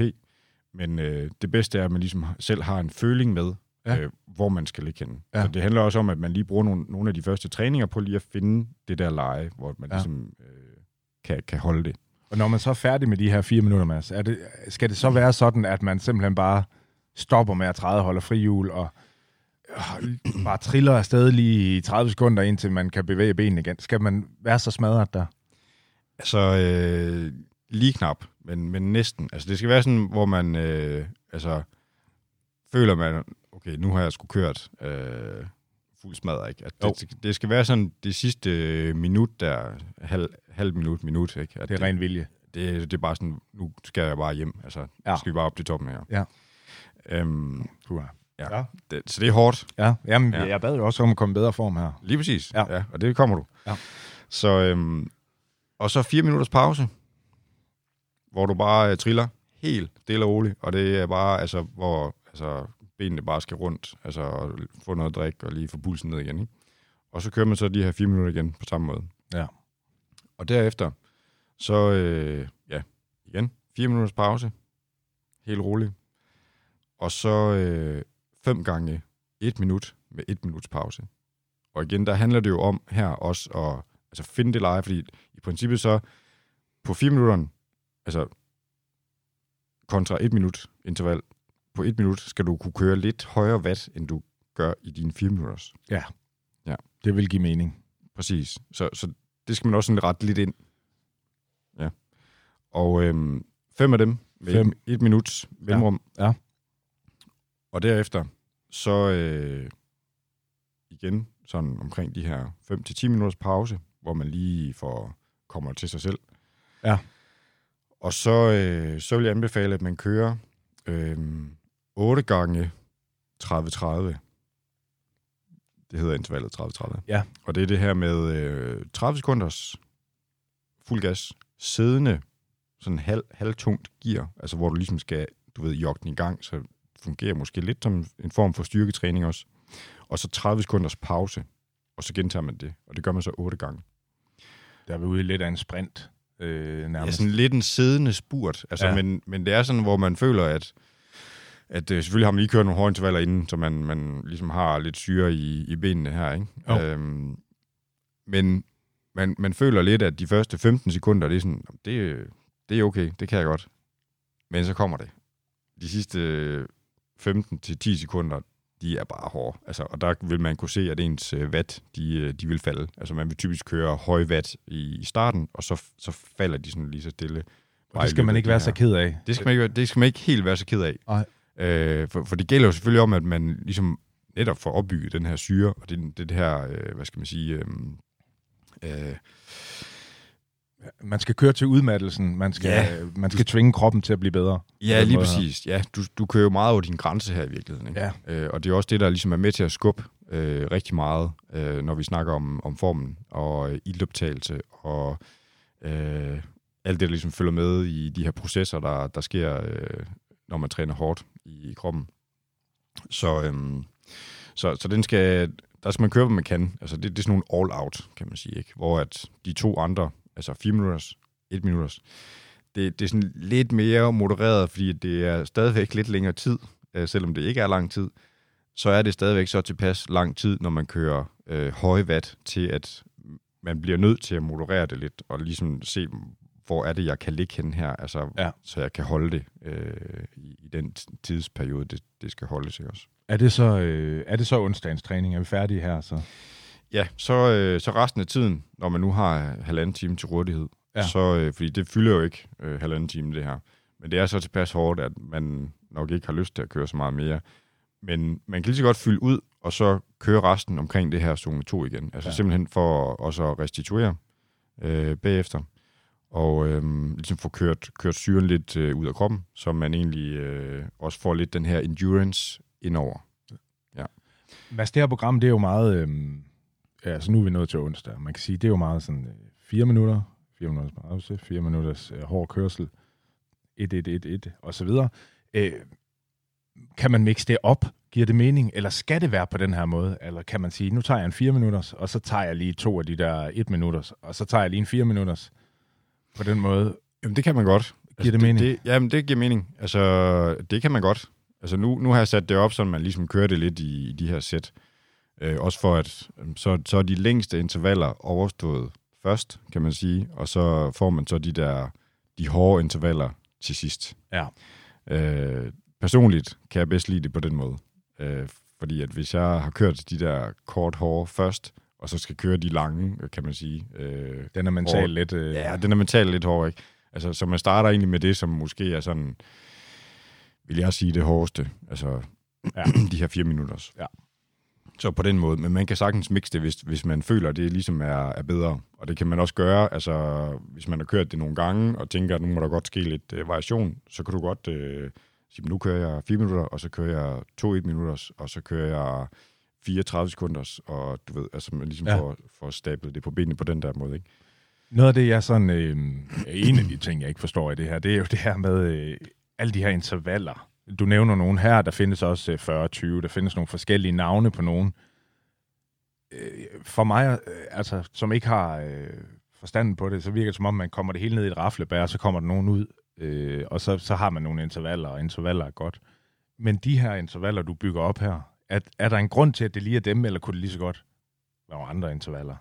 men øh, det bedste er, at man ligesom selv har en føling med, Ja. øh, hvor man skal ligge henne. Ja. Så det handler også om, at man lige bruger nogle, nogle af de første træninger på lige at finde det der leje, hvor man ja. ligesom øh, kan, kan holde det. Og når man så er færdig med de her fire minutter, Mads, er det, skal det så være sådan, at man simpelthen bare stopper med at træde, holder frihjul og øh, bare triller afsted lige i 30 sekunder, indtil man kan bevæge benene igen? Skal man være så smadret der? Altså, øh, lige knap, men, men næsten. Altså, det skal være sådan, hvor man øh, altså, føler, man, okay, nu har jeg sgu kørt øh, fuld smadret, ikke? At Jo. det, det skal være sådan det sidste øh, minut, der halv, halv minut, minut, ikke? At Det er ren vilje. det, det er bare sådan, nu skal jeg bare hjem. Altså, Ja. skal vi bare op til toppen her. Ja. Øhm, ja. Ja. Det, så det er hårdt. Ja, jamen, ja. Jeg bad jo også om at komme i bedre form her. Lige præcis. Ja. Ja. ja og det kommer du. Ja. Så, øhm, og så fire minutters pause, hvor du bare øh, triller helt stille og roligt, og det er bare, altså, hvor altså, benene bare skal rundt, altså få noget drik og lige få pulsen ned igen. Ikke? Og så kører man så de her fire minutter igen på samme måde. Ja. Og derefter, så øh, ja, igen, fire minutters pause, helt roligt. Og så øh, fem gange et minut med et minuts pause. Og igen, der handler det jo om her også at altså finde det leje, fordi i princippet så på fire minutter, altså kontra et minut interval, på et minut skal du kunne køre lidt højere watt, end du gør i dine fire minutters. Det vil give mening. Præcis. Så, så det skal man også sådan rette lidt ind. Ja. Og øhm, fem af dem med Fem. et, et minuts mellemrum. Ja. Og derefter, så øh, igen sådan omkring de her 5-10 minutters pause, hvor man lige får kommer til sig selv. Ja. Og så, øh, så vil jeg anbefale, at man kører øh, 8 gange 30-30. Det hedder intervallet 30-30. Ja. Og det er det her med øh, 30 sekunders fuld gas, siddende, sådan halv, halvtungt gear, altså hvor du ligesom skal, du ved, jogge den i gang, så fungerer måske lidt som en form for styrketræning også. Og så 30 sekunders pause, og så gentager man det, og det gør man så 8 gange. Der er vi ude i lidt af en sprint, øh, Ja, nærmest. sådan lidt en siddende spurt, altså, Ja. ja. men, men det er sådan, hvor man føler, at, at øh, selvfølgelig har man lige kørt nogle hårde intervaller inden, så man, man ligesom har lidt syre i, i benene her, ikke? Jo. Øhm, men man, man føler lidt, at de første 15 sekunder, det er sådan, det, det er okay, det kan jeg godt. Men så kommer det. De sidste 15-10 sekunder, de er bare hårde. Altså, og der vil man kunne se, at ens øh, watt, de, øh, de vil falde. Altså man vil typisk køre høj watt i, i starten, og så, så falder de sådan lige så stille. Og det skal man ikke være så ked af. det skal, man ikke, det skal man ikke helt være så ked af. Nej. Øh, for, for det gælder jo selvfølgelig om, at man ligesom netop får opbygget den her syre, og det, det her, øh, hvad skal man sige, øh, øh, Man skal køre til udmattelsen. Man skal, Ja. man skal tvinge kroppen til at blive bedre. ja, lige her. præcis. Ja, du, du kører jo meget over din grænse her i virkeligheden. Ikke? Ja. Øh, og det er også det, der ligesom er med til at skubbe øh, rigtig meget, øh, når vi snakker om, om formen og øh, ildoptagelse og øh, alt det, der ligesom følger med i de her processer, der, der sker, øh, når man træner hårdt i, kroppen. Så, øhm, så, så den skal, der skal man køre, hvad man kan. Altså det, det er sådan nogle all-out, kan man sige. Ikke? Hvor at de to andre, altså 4 minutters, 1 minutters, det, det er sådan lidt mere modereret, fordi det er stadigvæk lidt længere tid, øh, selvom det ikke er lang tid, så er det stadigvæk så tilpas lang tid, når man kører øh, høje watt, til at man bliver nødt til at moderere det lidt, og ligesom se, hvor er det, jeg kan ligge hen her, altså, Ja. så jeg kan holde det øh, i, i den tidsperiode, det, det skal holdes ikke også. Er det så, øh, er det så onsdagens træning? Er vi færdige her? Så? Ja, så, øh, så resten af tiden, når man nu har halvanden time til rådighed, Ja. så, øh, fordi det fylder jo ikke øh, halvanden time det her, men det er så tilpas hårdt, at man nok ikke har lyst til at køre så meget mere. Men man kan lige så godt fylde ud, og så køre resten omkring det her zone 2 igen. Altså ja. simpelthen for også at restituere øh, bagefter, og øh, ligesom få kørt, kørt syren lidt øh, ud af kroppen, så man egentlig øh, også får lidt den her endurance indover. Mads, det her program, det er jo meget... Øh, altså nu er vi nået til onsdag. Man kan sige, det er jo meget sådan øh, fire minutter, fire minutters pause, fire minutters øh, hård kørsel, 1, 1, 1, 1, og så videre. Øh, kan man mixe det op? Giver det mening? Eller skal det være på den her måde? Eller kan man sige, nu tager jeg en 4 minutters, og så tager jeg lige to af de der 1 minutters, og så tager jeg lige en 4 minutters på den måde? Jamen, det kan man godt. Giver det mening? Det, jamen, det giver mening. Altså, det kan man godt. Altså, nu, nu har jeg sat det op, så man ligesom kører det lidt i, i de her sæt. Øh, også for, at øhm, så, så er de længste intervaller overstået først, kan man sige, og så får man så de der de hårde intervaller til sidst. Ja. Øh, personligt kan jeg bedst lide det på den måde. Øh, fordi at hvis jeg har kørt de der kort hårde først, og så skal køre de lange, kan man sige. Øh, Den er mentalt hård- lidt... Øh, Ja, den er mentalt lidt hård, ikke? Altså, så man starter egentlig med det, som måske er sådan, vil jeg sige, det hårdeste. Altså, Ja. de her fire minutter. Ja. Så på den måde. Men man kan sagtens mixe det, hvis, hvis man føler, at det ligesom er, er bedre. Og det kan man også gøre, altså, hvis man har kørt det nogle gange, og tænker, at nu må der godt ske lidt øh, variation, så kan du godt øh, sige, nu kører jeg 4 minutter, og så kører jeg 2 1 minutter, og så kører jeg 34 sekunder, og du ved, altså man ligesom Ja. får, får stablet det på benene på den der måde, ikke? Noget af det, jeg sådan... Øh, en af de ting, jeg ikke forstår i det her, det er jo det her med øh, alle de her intervaller. Du nævner nogen her, der findes også øh, 40-20, der findes nogle forskellige navne på nogen. Øh, for mig, øh, altså, som ikke har øh, forstanden på det, så virker det som om, man kommer det hele ned i et raflebær, og så kommer der nogen ud, øh, og så, så har man nogle intervaller, og intervaller er godt. Men de her intervaller, du bygger op her, er, er der en grund til, at det lige er dem, eller kunne det lige så godt være andre intervaller?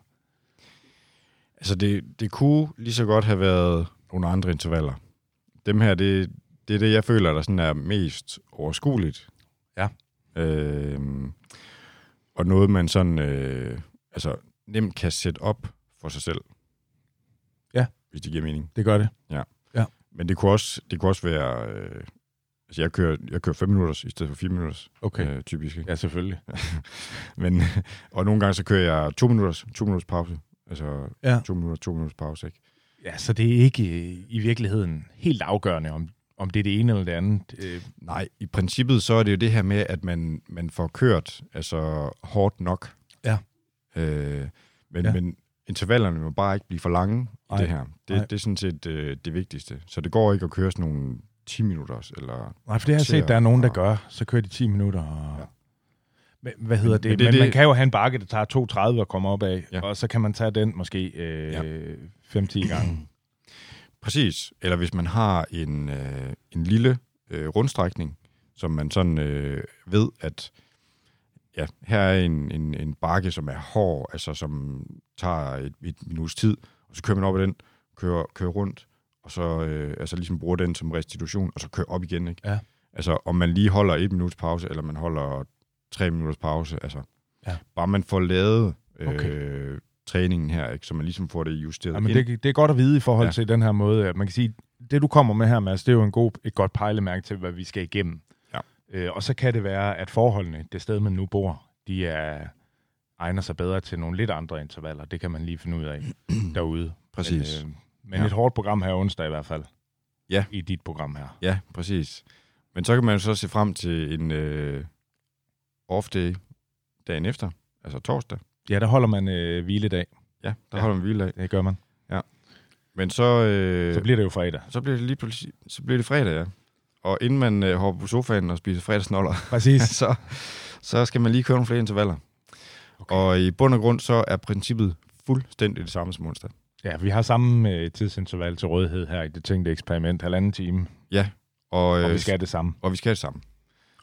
Altså, det, det kunne lige så godt have været nogle andre intervaller. Dem her, det, det er det, jeg føler, der sådan er mest overskueligt. Ja. Øhm, og noget, man sådan øh, altså, nemt kan sætte op for sig selv. Ja. Hvis det giver mening. Det gør det. Men det kunne også, det kunne også være... Øh, altså, jeg kører, jeg kører 5 minutter i stedet for 4 minutter, Okay. øh, typisk. Ikke? Ja, selvfølgelig. Men, og nogle gange så kører jeg 2 minutter, 2 minutters pause. Altså Ja. 2 minutter, 2 minutters pause, ikke? Ja, så det er ikke øh, i virkeligheden helt afgørende, om, om det er det ene eller det andet. Øh, Nej, i princippet så er det jo det her med, at man, man får kørt altså hårdt nok. Ja. Øh, men, Ja. men intervallerne må bare ikke blive for lange i Nej, det her. Det, nej. det er sådan set øh, det vigtigste. Så det går ikke at køre sådan nogle 10 minutter, eller... Nej, for det har jeg set, der er nogen, der gør. Så kører de 10 minutter. Og... Ja. Men, hvad hedder Men- det? men det men man det- kan jo have en bakke, der tager 2,30 og komme op af. Ja. og så kan man tage den måske øh, ja. 5-10 gange. Præcis. Eller hvis man har en, øh, en lille øh, rundstrækning, som man sådan øh, ved, at ja, her er en, en, en bakke, som er hård, altså som tager et, et minuts tid, og så kører man op ad den, kører, kører rundt, og så øh, altså ligesom bruger den som restitution, og så kører op igen. Ikke? Ja. Altså om man lige holder et minuts pause, eller man holder tre minutters pause, altså Ja. bare man får lavet øh, Okay. træningen her, ikke? så man ligesom får det justeret Ja, men ind. det, det er godt at vide i forhold ja. Til den her måde. At man kan sige, det du kommer med her, Mads, det er jo en god, et godt pejlemærke til, hvad vi skal igennem. Ja. Øh, og så kan det være, at forholdene, det sted, man nu bor, de er, egner sig bedre til nogle lidt andre intervaller. Det kan man lige finde ud af derude. Præcis. Men, øh, men Ja. et hårdt program her onsdag i hvert fald. Ja. I dit program her. Ja, præcis. Men så kan man jo så se frem til en øh, off-day dagen efter, altså torsdag. Ja, der holder man øh, hviledag. Ja, der Ja. ja. holder man hviledag. Det gør man. Men så, øh, Så bliver det jo fredag. så bliver det lige pludselig, så bliver det fredag, ja. Og inden man øh, hopper på sofaen og spiser fredagsnoller, Præcis. så, så skal man lige køre nogle flere intervaller. Okay. Og i bund og grund, så er princippet fuldstændig det samme som onsdag. Ja, vi har samme øh, tidsinterval til rådighed her i det tænkte eksperiment. Halvanden time. Og, Og øh, vi skal det samme. og vi skal det samme.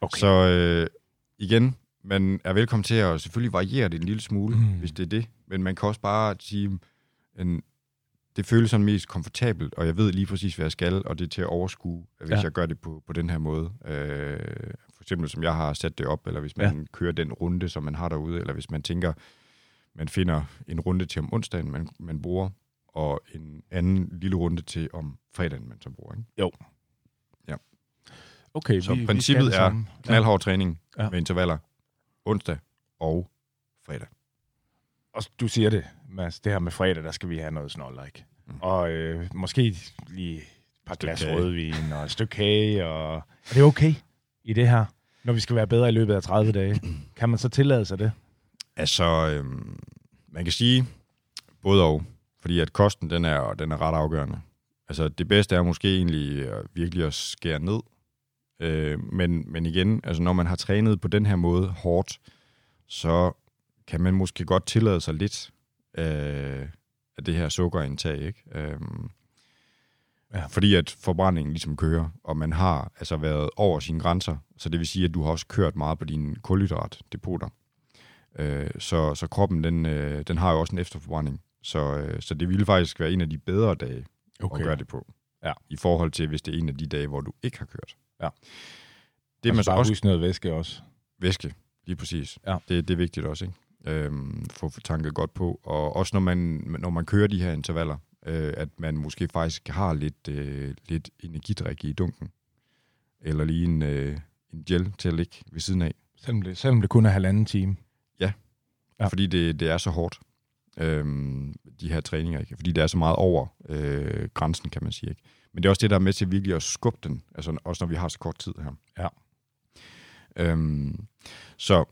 Okay. Så øh, igen, man er velkommen til at selvfølgelig variere det en lille smule, Mm. hvis det er det. Men man kan også bare sige, en, det føles sådan mest komfortabelt, og jeg ved lige præcis, hvad jeg skal, og det er til at overskue, hvis Ja. ja. jeg gør det på, på den her måde. Øh, for eksempel som jeg har sat det op, eller hvis man ja. kører den runde, som man har derude, eller hvis man tænker, man finder en runde til om onsdagen, man, man bruger, og en anden lille runde til om fredagen, man så bruger. Ikke? okay, Så vi, vi princippet det er. Knaldhård træning Ja. ja. med intervaller onsdag og fredag. Og du siger det, Mads, det her med fredag, der skal vi have noget snoller, ikke? Mm. Og øh, måske lige et par Stykke glas kage. rødvin og et stykke kage. Og... Er det okay i det her, når vi skal være bedre i løbet af 30 dage? Kan man så tillade sig det? Altså, øhm, man kan sige både og, fordi at kosten, den er, den er ret afgørende. Altså, det bedste er måske egentlig at virkelig at skære ned. Øh, men, men igen, altså når man har trænet på den her måde hårdt, så kan man måske godt tillade sig lidt øh, af det her sukkerindtag, ikke? Øh, ja. Fordi at forbrændingen ligesom kører, og man har altså været over sine grænser, så det vil sige, at du har også kørt meget på dine kulhydratdepoter. Øh, så, så kroppen, den, øh, den har jo også en efterforbrænding. Så, øh, så det ville faktisk være en af de bedre dage okay. at gøre det på. Ja. I forhold til, hvis det er en af de dage, hvor du ikke har kørt. Ja. Det er man så bare også... huske noget væske også. Væske, lige præcis. Ja. Det, det er vigtigt også, ikke? Øhm, få tanket godt på. Og også når man, når man kører de her intervaller, øh, at man måske faktisk har lidt, øh, lidt energidrik i dunken. Eller lige en, øh, en gel til at ligge ved siden af. Selvom det, selvom det kun er halvanden time. Ja. Ja. Fordi det, det er så hårdt, øhm, de her træninger. Ikke? Fordi det er så meget over øh, grænsen, kan man sige. Ikke? Men det er også det, der er med til virkelig at skubbe den. Altså også når vi har så kort tid her. Ja. Øhm, så,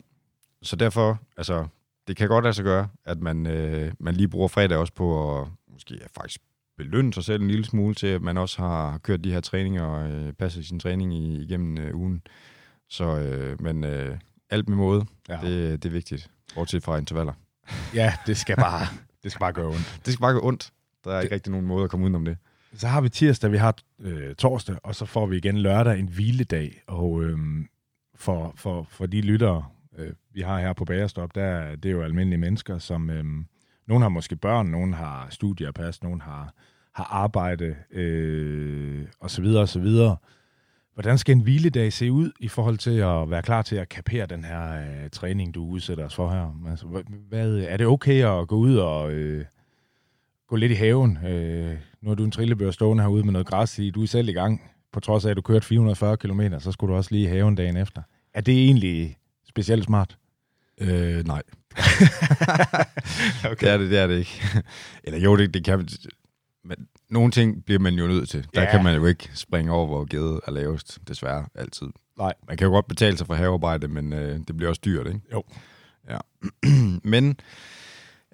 så derfor, altså, det kan godt lade sig gøre, at man, øh, man lige bruger fredag også på at måske ja, faktisk belønne sig selv en lille smule til, at man også har kørt de her træninger og øh, passet sin træning i, igennem øh, ugen. Så, øh, men øh, alt med måde, ja. det, det er vigtigt, bortset fra intervaller. Ja, det skal bare, det skal bare gøre ondt. Det skal bare gå ondt. Der er ikke rigtig nogen måde at komme udenom det. Så har vi tirsdag, vi har øh, torsdag, og så får vi igen lørdag en hviledag. Og øhm, for, for, for de lyttere, øh, vi har her på Bagerstop, der er- det er jo almindelige mennesker, som øhm, nogen har måske børn, nogen har studier at passe, nogen har, har arbejde, øh, og så videre, og så videre. Hvordan skal en hviledag se ud i forhold til at være klar til at kapere den her øh, træning, du udsætter os for her? Altså, hvad, er det okay at gå ud og øh, gå lidt i haven? Øh, nu har du en trillebør stående herude med noget græs i. Du er selv i gang. På trods af, at du kørte 440 km, så skulle du også lige i haven dagen efter. Er det egentlig specielt smart? Øh, nej. okay. Det er det, det er det ikke. Eller jo, det, det kan. Men nogle ting bliver man jo nødt til. Der Ja. kan man jo ikke springe over, hvor gede er lavest, desværre, altid. Nej. Man kan jo godt betale sig for havearbejde, men øh, det bliver også dyrt, ikke? Jo. Ja. men,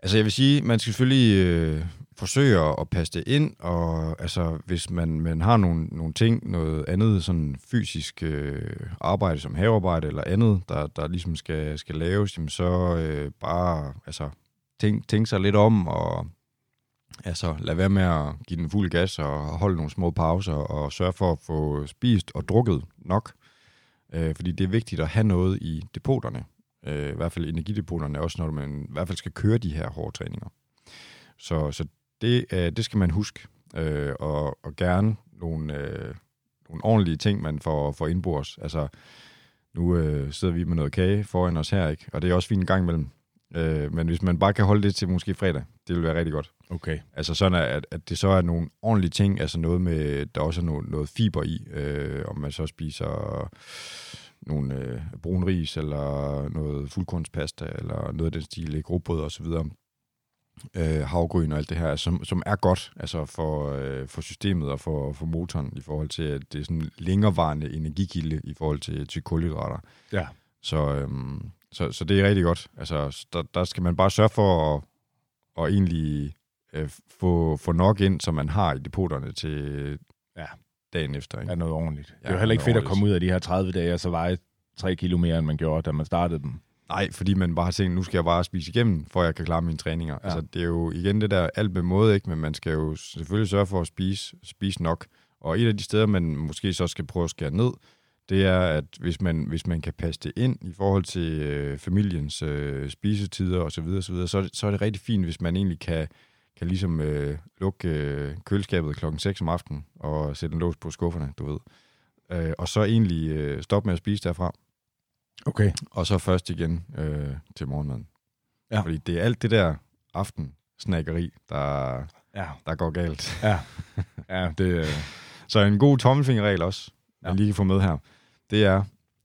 altså jeg vil sige, man skal selvfølgelig øh, forsøge at, at passe det ind, og altså hvis man, man har nogle, nogle ting, noget andet sådan fysisk øh, arbejde som havearbejde eller andet, der, der ligesom skal, skal laves, jamen så øh, bare altså, tænk, tænk sig lidt om, og altså lad være med at give den fuld gas og holde nogle små pauser, og sørge for at få spist og drukket nok. Øh, fordi det er vigtigt at have noget i depoterne. Øh, I hvert fald energidepoterne, også når man i hvert fald skal køre de her hårde træninger. Så, så det, øh, det skal man huske. Øh, og, og gerne nogle, øh, nogle ordentlige ting, man får, får indbords. Altså, nu øh, sidder vi med noget kage foran os her, ikke? og det er også fint en gang imellem. Øh, men hvis man bare kan holde det til måske fredag, det vil være rigtig godt. Okay. Altså sådan, at, at det så er nogle ordentlige ting, altså noget med, der også er noget, noget fiber i, øh, om man så spiser nogle øh, brun ris, eller noget fuldkornspasta, eller noget af den stil, rugbrød og så videre. Øh, havgryn og alt det her, som, som er godt altså for, øh, for systemet og for, for motoren, i forhold til, at det er sådan en længerevarende energikilde i forhold til, til kulhydrater. Ja. Så, øhm, så, så det er rigtig godt. Altså, der, der skal man bare sørge for at, at egentlig øh, få, få nok ind, som man har i depoterne til Ja. dagen efter. Ikke? Er noget ordentligt. det er Ja, jo heller ikke fedt at ordentligt. komme ud af de her 30 dage, og så veje 3 kilo mere, end man gjorde, da man startede dem. Nej, fordi man bare har tænkt, nu skal jeg bare spise igennem, for at jeg kan klare mine træninger. Ja. Ja. Altså, det er jo igen det der alt med måde, ikke? men man skal jo selvfølgelig sørge for at spise, spise nok. Og et af de steder, man måske så skal prøve at skære ned, det er, at hvis man, hvis man kan passe det ind i forhold til øh, familiens øh, spisetider osv., så, videre, så, videre, så, er det- så er det rigtig fint, hvis man egentlig kan, kan ligesom øh, lukke øh, køleskabet klokken 6 om aftenen og sætte en lås på skufferne, du ved. Øh, og så egentlig øh, stoppe med at spise derfra. Okay. Og så først igen øh, til morgenmaden. Ja. Fordi det er alt det der aften snakkeri, der, Ja. der går galt. Ja. Ja, det... øh, Så en god tommelfingerregel også, man Ja. lige kan få med her, det er,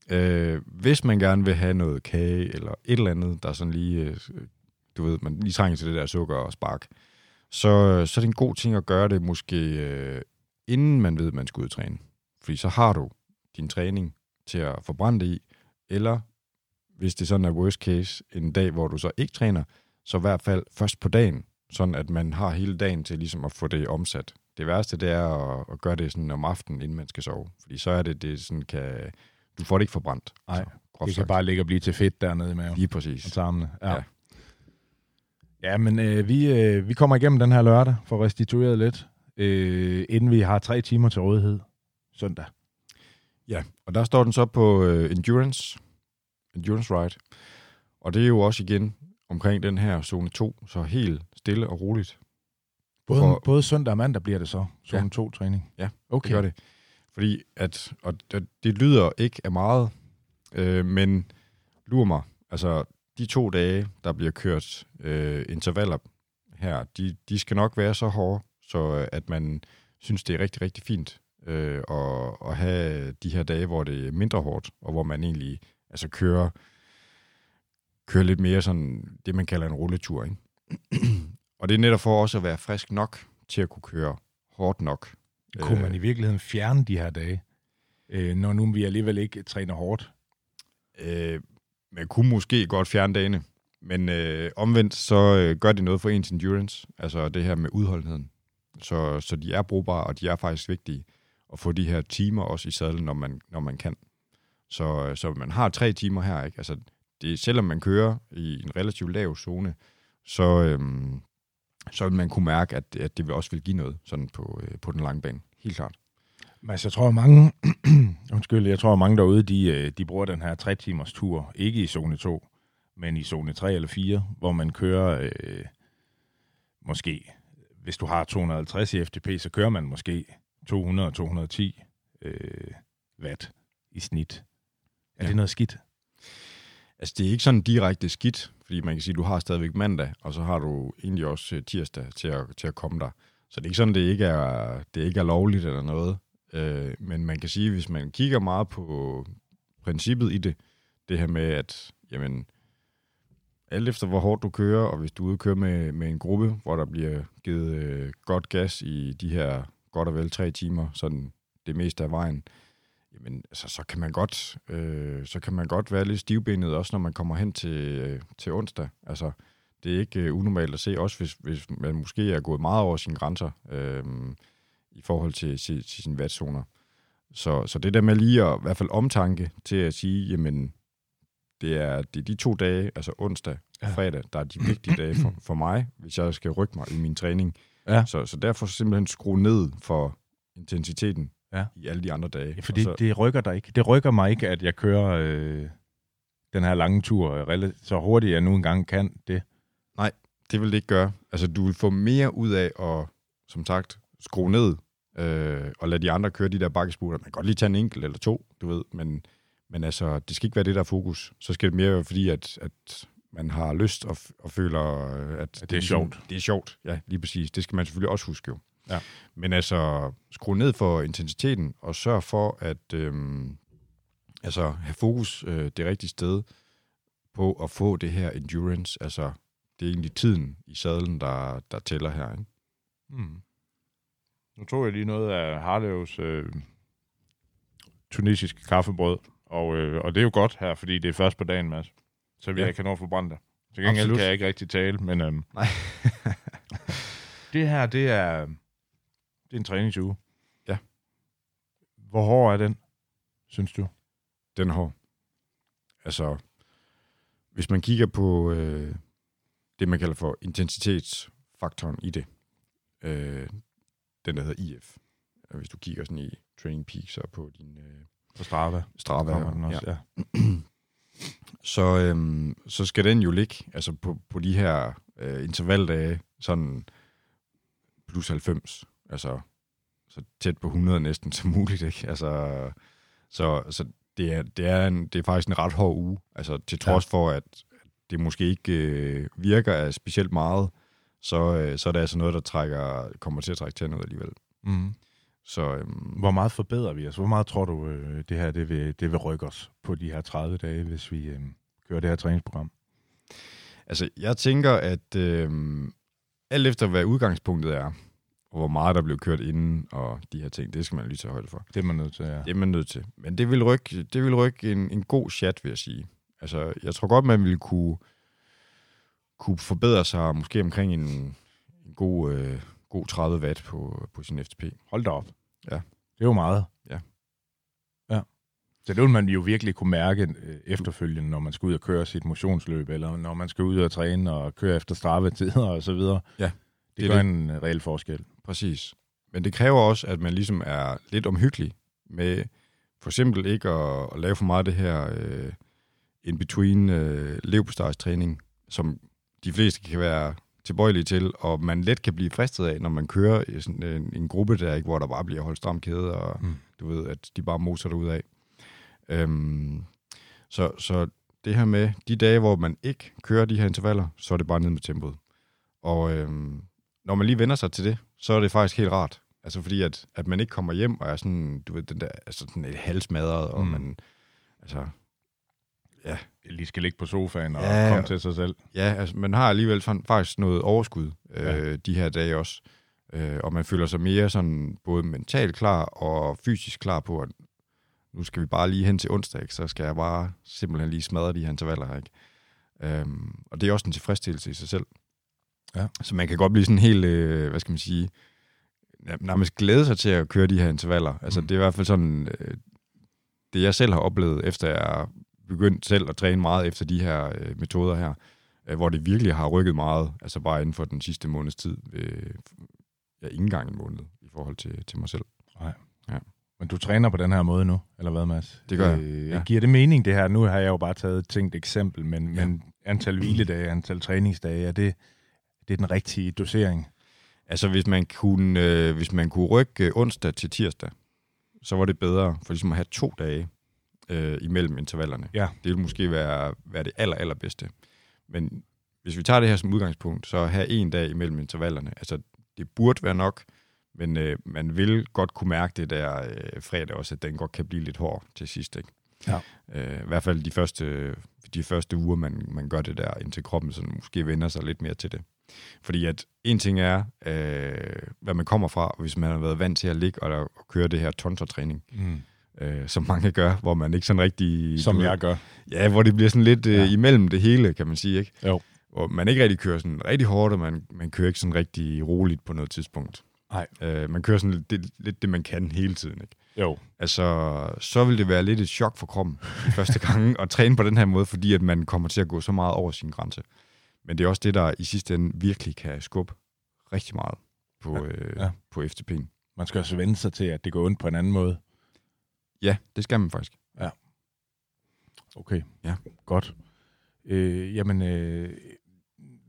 øh, hvis man gerne vil have noget kage eller et eller andet, der sådan lige, øh, du ved, man lige trænger til det der sukker og spark, så, øh, så er det en god ting at gøre det måske øh, inden man ved, at man skal ud og træne. Fordi så har du din træning til at forbrænde det i, eller hvis det sådan er worst case, en dag, hvor du så ikke træner, så i hvert fald først på dagen, sådan at man har hele dagen til ligesom at få det omsat. Det værste, det er at, at gøre det sådan om aftenen, inden man skal sove. Fordi så er det, det sådan kan... Du får det ikke forbrændt. Nej, Det kan sagt. bare ligge og blive til fedt dernede i maven. Lige Og præcis. tarmene. Ja. Ja. ja. Men øh, vi, øh, vi kommer igennem den her lørdag for restitueret lidt, øh, inden vi har tre timer til rådighed søndag. Ja, og der står den så på uh, Endurance, Endurance Ride. Og det er jo også igen omkring den her zone 2, så helt stille og roligt. Både, For- både søndag og mandag bliver det så, zone Ja. 2 træning. Ja, okay. Det gør det. Fordi at, og det, det lyder ikke af meget, øh, men lurer mig, altså de to dage, der bliver kørt øh, intervaller her, de, de skal nok være så hårde, så øh, at man synes, det er rigtig, rigtig fint øh, at, at have de her dage, hvor det er mindre hårdt, og hvor man egentlig altså kører, kører lidt mere sådan det, man kalder en rulletur. Ikke? Og det er netop for også at være frisk nok til at kunne køre hårdt nok. Kunne man Øh, i virkeligheden fjerne de her dage, øh, når nu vi alligevel ikke træner hårdt? Øh, man kunne måske godt fjerne dagene, men øh, omvendt så øh, gør det noget for ens endurance, altså det her med udholdenheden. Så, så de er brugbare, og de er faktisk vigtige at få de her timer også i sadlen, når man, når man kan. Så, så man har tre timer her, ikke? Altså, det, selvom man kører i en relativt lav zone, så, øhm, så vil man kunne mærke, at, at det vil også vil give noget sådan på, øh, på den lange bane. Helt klart. Men altså, jeg tror, mange, undskyld, jeg tror, mange derude, de, øh, de bruger den her 3 timers tur, ikke i zone 2, men i zone 3 eller 4, hvor man kører øh, måske, hvis du har 250 i FTP, så kører man måske 200-210 øh, watt i snit. Er Ja. det noget skidt? Altså, det er ikke sådan direkte skidt, fordi man kan sige, at du har stadigvæk mandag, og så har du egentlig også øh, tirsdag til at, til at komme der. Så det er ikke sådan, det ikke er, det ikke er lovligt eller noget. Øh, men man kan sige, hvis man kigger meget på princippet i det, det her med, at jamen, alt efter hvor hårdt du kører, og hvis du er ude kører med, med en gruppe, hvor der bliver givet øh, godt gas i de her godt og vel tre timer, sådan det meste af vejen, jamen, altså, så kan man godt, øh, så kan man godt være lidt stivbenet også, når man kommer hen til, øh, til onsdag. Altså, det er ikke øh, unormalt at se, også hvis, hvis man måske er gået meget over sine grænser øh, i forhold til, til, til sine vatzoner. Så, så det der med lige at i hvert fald omtanke til at sige, jamen, det er, det er de to dage, altså onsdag og Ja. fredag, der er de vigtige dage for, for mig, hvis jeg skal rykke mig i min træning. Ja. Så, så derfor simpelthen skrue ned for intensiteten Ja. i alle de andre dage. Fordi Og så, det rykker dig ikke. Det rykker mig ikke, at jeg kører øh, den her lange tur øh, så hurtigt, jeg nu engang kan det. det vil det ikke gøre. Altså, du vil få mere ud af at, som sagt, skrue ned øh, og lade de andre køre de der bakkesputter. Man kan godt lige tage en enkelt eller to, du ved, men, men altså, det skal ikke være det, der er fokus. Så skal det mere være fordi, at, at man har lyst og, og føler, øh, at det er ligesom- sjovt. Det er sjovt, ja, lige præcis. Det skal man selvfølgelig også huske jo. Ja. Men altså, skru ned for intensiteten, og sørg for at øhm, altså, have fokus øh, det rigtige sted på at få det her endurance. Altså, det er egentlig tiden i sadlen, der, der tæller her. Ikke? Mm. Nu tog jeg lige noget af Harlevs øh, tunisiske kaffebrød, og, øh, og det er jo godt her, fordi det er først på dagen, Mads. Så vi ja. kan nå at forbrænde det. Til gengæld Absolut. kan jeg ikke rigtig tale, men øhm, Nej. det her, det er, det er en træningsuge. Ja. Hvor hård er den, synes du? Den har Altså, hvis man kigger på øh, det, man kalder for intensitetsfaktoren i det, øh, den der hedder IF, hvis du kigger sådan i Training Peaks og på din øh, På Strava Strava, kommer den også, ja. så, øhm, så skal den jo ligge altså på, på de her øh, intervaldage sådan plus 90, altså så tæt på 100 næsten som muligt, ikke? Altså, så, så det, er, det, er en, det er faktisk en ret hård uge, altså til trods ja. for, at det måske ikke øh, virker af specielt meget, så, øh, så er det altså noget, der trækker, kommer til at trække tænder ud alligevel. Mm. Så øhm, Hvor meget forbedrer vi os? Hvor meget tror du, øh, det her det vil, det vil rykke os på de her 30 dage, hvis vi øh, kører det her træningsprogram? Altså, jeg tænker, at øh, alt efter hvad udgangspunktet er, og hvor meget der blev kørt inden, og de her ting, det skal man lige tage højde for. Det er man nødt til, ja. Det er man nødt til. Men det vil rykke, det vil rykke en, en god chat, vil jeg sige. Altså, jeg tror godt, man ville kunne, kunne forbedre sig måske omkring en, en god, øh, god 30 watt på, på sin FTP. Hold da op. Ja. Det er jo meget. Ja. Ja. Så det vil man jo virkelig kunne mærke øh, efterfølgende, når man skal ud og køre sit motionsløb, eller når man skal ud og træne og køre efter straffetider og så videre. Ja, Det, det er gør det. en øh, reel forskel. Præcis. Men det kræver også, at man ligesom er lidt omhyggelig med for eksempel ikke at, at lave for meget det her øh, in-between øh, levpostejstræning, som de fleste kan være tilbøjelige til, og man let kan blive fristet af, når man kører i sådan en, en gruppe der, ikke, hvor der bare bliver holdt stram kæde, og mm. du ved, at de bare moser dig ud af. Øhm, så, så det her med de dage, hvor man ikke kører de her intervaller, så er det bare ned med tempoet. Og øhm, når man lige vender sig til det, så er det faktisk helt rart. Altså fordi, at, at man ikke kommer hjem og er sådan, du ved, den der, altså sådan et halsmadret, og Mm. man, altså, Jeg lige skal ligge på sofaen og Ja. komme til sig selv. ja, altså man har alligevel sådan, faktisk noget overskud øh, Ja. de her dage også. Øh, og man føler sig mere sådan både mentalt klar og fysisk klar på, at nu skal vi bare lige hen til onsdag, ikke? så skal jeg bare simpelthen lige smadre de her intervaller her. Ikke? Øhm, og det er også en tilfredsstillelse i sig selv. Ja. Så man kan godt blive sådan helt, øh, hvad skal man sige, ja, nærmest glæde sig til at køre de her intervaller. Altså Mm. det er i hvert fald sådan, øh, det jeg selv har oplevet, efter jeg begyndt selv at træne meget efter de her øh, metoder her, øh, hvor det virkelig har rykket meget, altså bare inden for den sidste måneds tid, øh, ja, ikke engang en måned i forhold til, til mig selv. Men du træner på den her måde nu, eller hvad, Mads? Det gør jeg, Øh, ja. Giver det mening, det her? Nu har jeg jo bare taget et tænkt eksempel, men, Ja. men antal hviledage, antal træningsdage, er det, det er den rigtige dosering? Altså hvis man kunne, øh, hvis man kunne rykke øh, onsdag til tirsdag, så var det bedre for ligesom at have to dage øh, imellem intervallerne. Ja. Det ville måske være, være det aller, allerbedste. Men hvis vi tager det her som udgangspunkt, så have en dag imellem intervallerne. Altså det burde være nok, men øh, man vil godt kunne mærke det der øh, fredag også, at den godt kan blive lidt hård til sidst. Ikke? Ja. Øh, I hvert fald de første, de første uger, man, man gør det der, indtil kroppen sådan, måske vender sig lidt mere til det. Fordi at en ting er, øh, hvad man kommer fra, og hvis man har været vant til at ligge og, og køre det her tonsertræning, Mm. øh, som mange gør, hvor man ikke sådan rigtig... Som du jeg gør. Ja, hvor det bliver sådan lidt øh, Ja. imellem det hele, kan man sige, ikke? Jo. Hvor man ikke rigtig kører sådan rigtig hårdt, og man, man kører ikke sådan rigtig roligt på noget tidspunkt. Nej. Øh, man kører sådan lidt det, lidt det, man kan hele tiden, ikke? Jo. Altså, så vil det være lidt et chok for kroppen første gange at træne på den her måde, fordi at man kommer til at gå så meget over sin grænse. Men det er også det, der i sidste ende virkelig kan skubbe rigtig meget på, Ja, ja, øh, ja. ja. på FTP'en. Man skal også vende sig til, at det går ondt på en anden måde. Ja, det skal man faktisk. Okay. Ja. Godt. Øh, jamen, øh,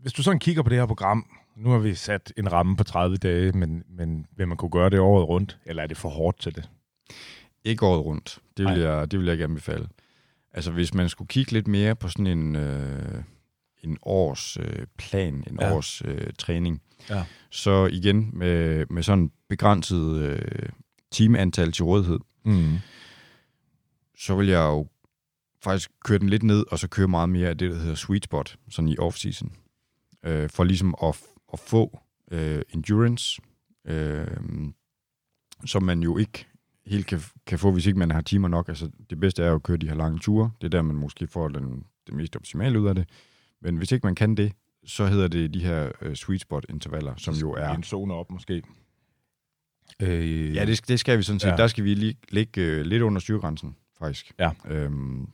hvis du sådan kigger på det her program, nu har vi sat en ramme på 30 dage, men, men vil man kunne gøre det året rundt, eller er det for hårdt til det? Ikke året rundt. Det vil, Nej. jeg, det vil jeg ikke anbefale. Altså, hvis man skulle kigge lidt mere på sådan en, øh, en års øh, plan, en Ja. års øh, træning, Ja. så igen med, med sådan begrænset øh, timeantal til rådighed, Mm. så vil jeg jo faktisk køre den lidt ned, og så køre meget mere af det, der hedder sweet spot, sådan i off-season. Øh, for ligesom at, at få øh, endurance, øh, som man jo ikke helt kan, kan få, hvis ikke man har timer nok. Altså, det bedste er jo at køre de her lange ture. Det er der, man måske får den, det mest optimale ud af det. Men hvis ikke man kan det, så hedder det de her øh, sweet spot intervaller, som jo er... En zone op, måske. Øh, Ja, det, det skal vi sådan set. Ja. Der skal vi lige ligge øh, lidt under styrgrænsen, faktisk. Ja. Øhm,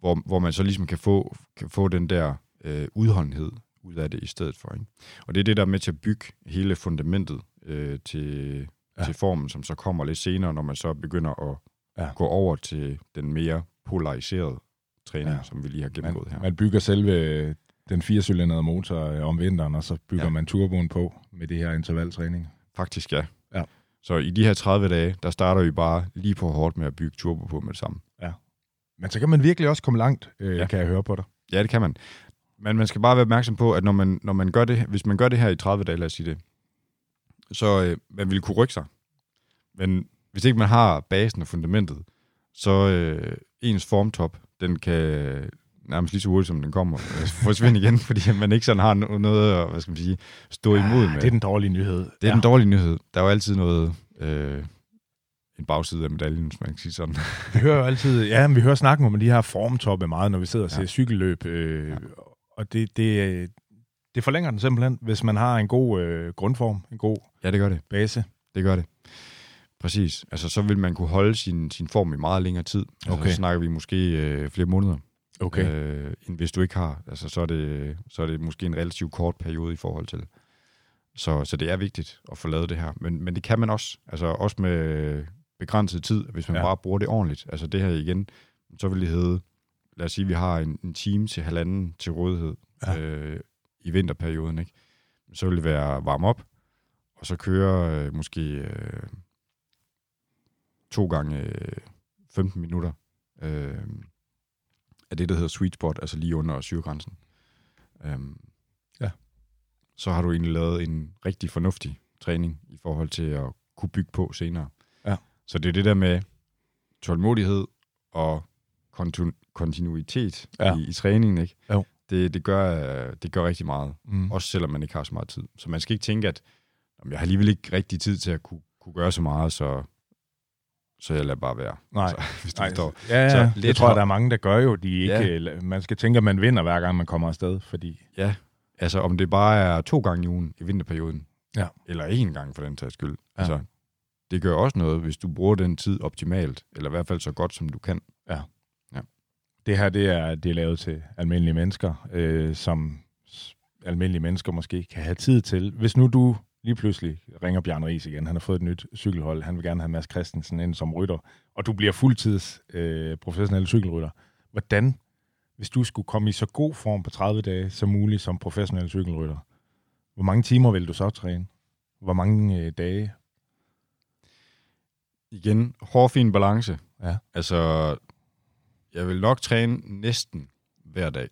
hvor, hvor man så ligesom kan få, kan få den der øh, udholdenhed ud af det i stedet for. Ikke? Og det er det, der er med til at bygge hele fundamentet øh, til, Ja. til formen, som så kommer lidt senere, når man så begynder at Ja. gå over til den mere polariserede træning, Ja. som vi lige har gennemgået her. man, man bygger selve den firecylindrede motor øh, om vinteren, og så bygger ja. Ja. man turboen på med det her intervaltræning. Faktisk ja. Ja. Så i de her 30 dage, der starter vi bare lige på hårdt med at bygge turbo på med det samme. Men så kan man virkelig også komme langt, øh, ja. Ja. kan jeg høre på dig. Ja, det kan man. Men man skal bare være opmærksom på, at når man, når man gør det, hvis man gør det her i 30 dage, lad os sige det, så øh, man vil kunne rykke sig. Men hvis ikke man har basen og fundamentet, så øh, ens formtop, den kan nærmest lige så hurtigt, som den kommer, øh, forsvinde igen, fordi man ikke sådan har no- noget at hvad skal man sige, stå imod med. Det er den dårlige nyhed. det er ja. den dårlige nyhed. Der er jo altid noget, øh, en bagside af medaljen, hvis man kan sige sådan. Vi hører jo altid, ja, men vi hører snakken om de her formtoppe meget, når vi sidder og ser ja. Ja. cykelløb. Øh, ja. Og det, det, øh, det forlænger den simpelthen, hvis man har en god øh, grundform, en god Ja, det gør det. base. Det gør det. Præcis. Altså, så vil man kunne holde sin, sin form i meget længere tid. Altså, Okay. Så snakker vi måske øh, flere måneder. Okay. Øh, end hvis du ikke har. Altså, så er, det, så er det måske en relativt kort periode i forhold til. Så, så det er vigtigt at få lavet det her. Men, men det kan man også. Altså også med begrænset tid, hvis man Ja. bare bruger det ordentligt. Altså det her igen, så vil det hedde, lad os sige, at vi har en, en time til halvanden til rådighed ja. øh, i vinterperioden. Ikke? Så vil det være varm op, og så køre øh, måske øh, to gange øh, 15 minutter øh, af det, der hedder sweet spot, altså lige under syregrænsen. Øhm, Ja. Så har du egentlig lavet en rigtig fornuftig træning i forhold til at kunne bygge på senere. Ja. Så det er det der med tålmodighed og kontu- kontinuitet ja. i, i træningen, ikke? Jo. Det, det, gør, det gør rigtig meget, Mm. også selvom man ikke har så meget tid. Så man skal ikke tænke, at "Jamen, jeg har alligevel ikke rigtig tid til at kunne, kunne gøre så meget, så, så jeg lader bare være. Nej. Så, hvis du Nej, forstår. ja, ja, Så det lidt tror jeg, der er mange, der gør jo. De ikke, Ja. Man skal tænke, at man vinder, hver gang man kommer afsted, fordi... Ja, altså om det bare er to gange i ugen i vinterperioden, Ja. eller én gang for den tages skyld. Ja. Ja. Altså, det gør også noget, hvis du bruger den tid optimalt, eller i hvert fald så godt, som du kan. Det her, det er, det er lavet til almindelige mennesker, øh, som almindelige mennesker måske kan have tid til. Hvis nu du lige pludselig ringer Bjørn Ries igen, han har fået et nyt cykelhold, han vil gerne have Mads Christensen ind som rytter, og du bliver fuldtids øh, professionel cykelrytter. Hvordan, hvis du skulle komme i så god form på 30 dage som muligt som professionel cykelrytter, hvor mange timer vil du så træne? Hvor mange øh, dage? Igen, hårfin balance. Ja. Altså, jeg vil nok træne næsten hver dag.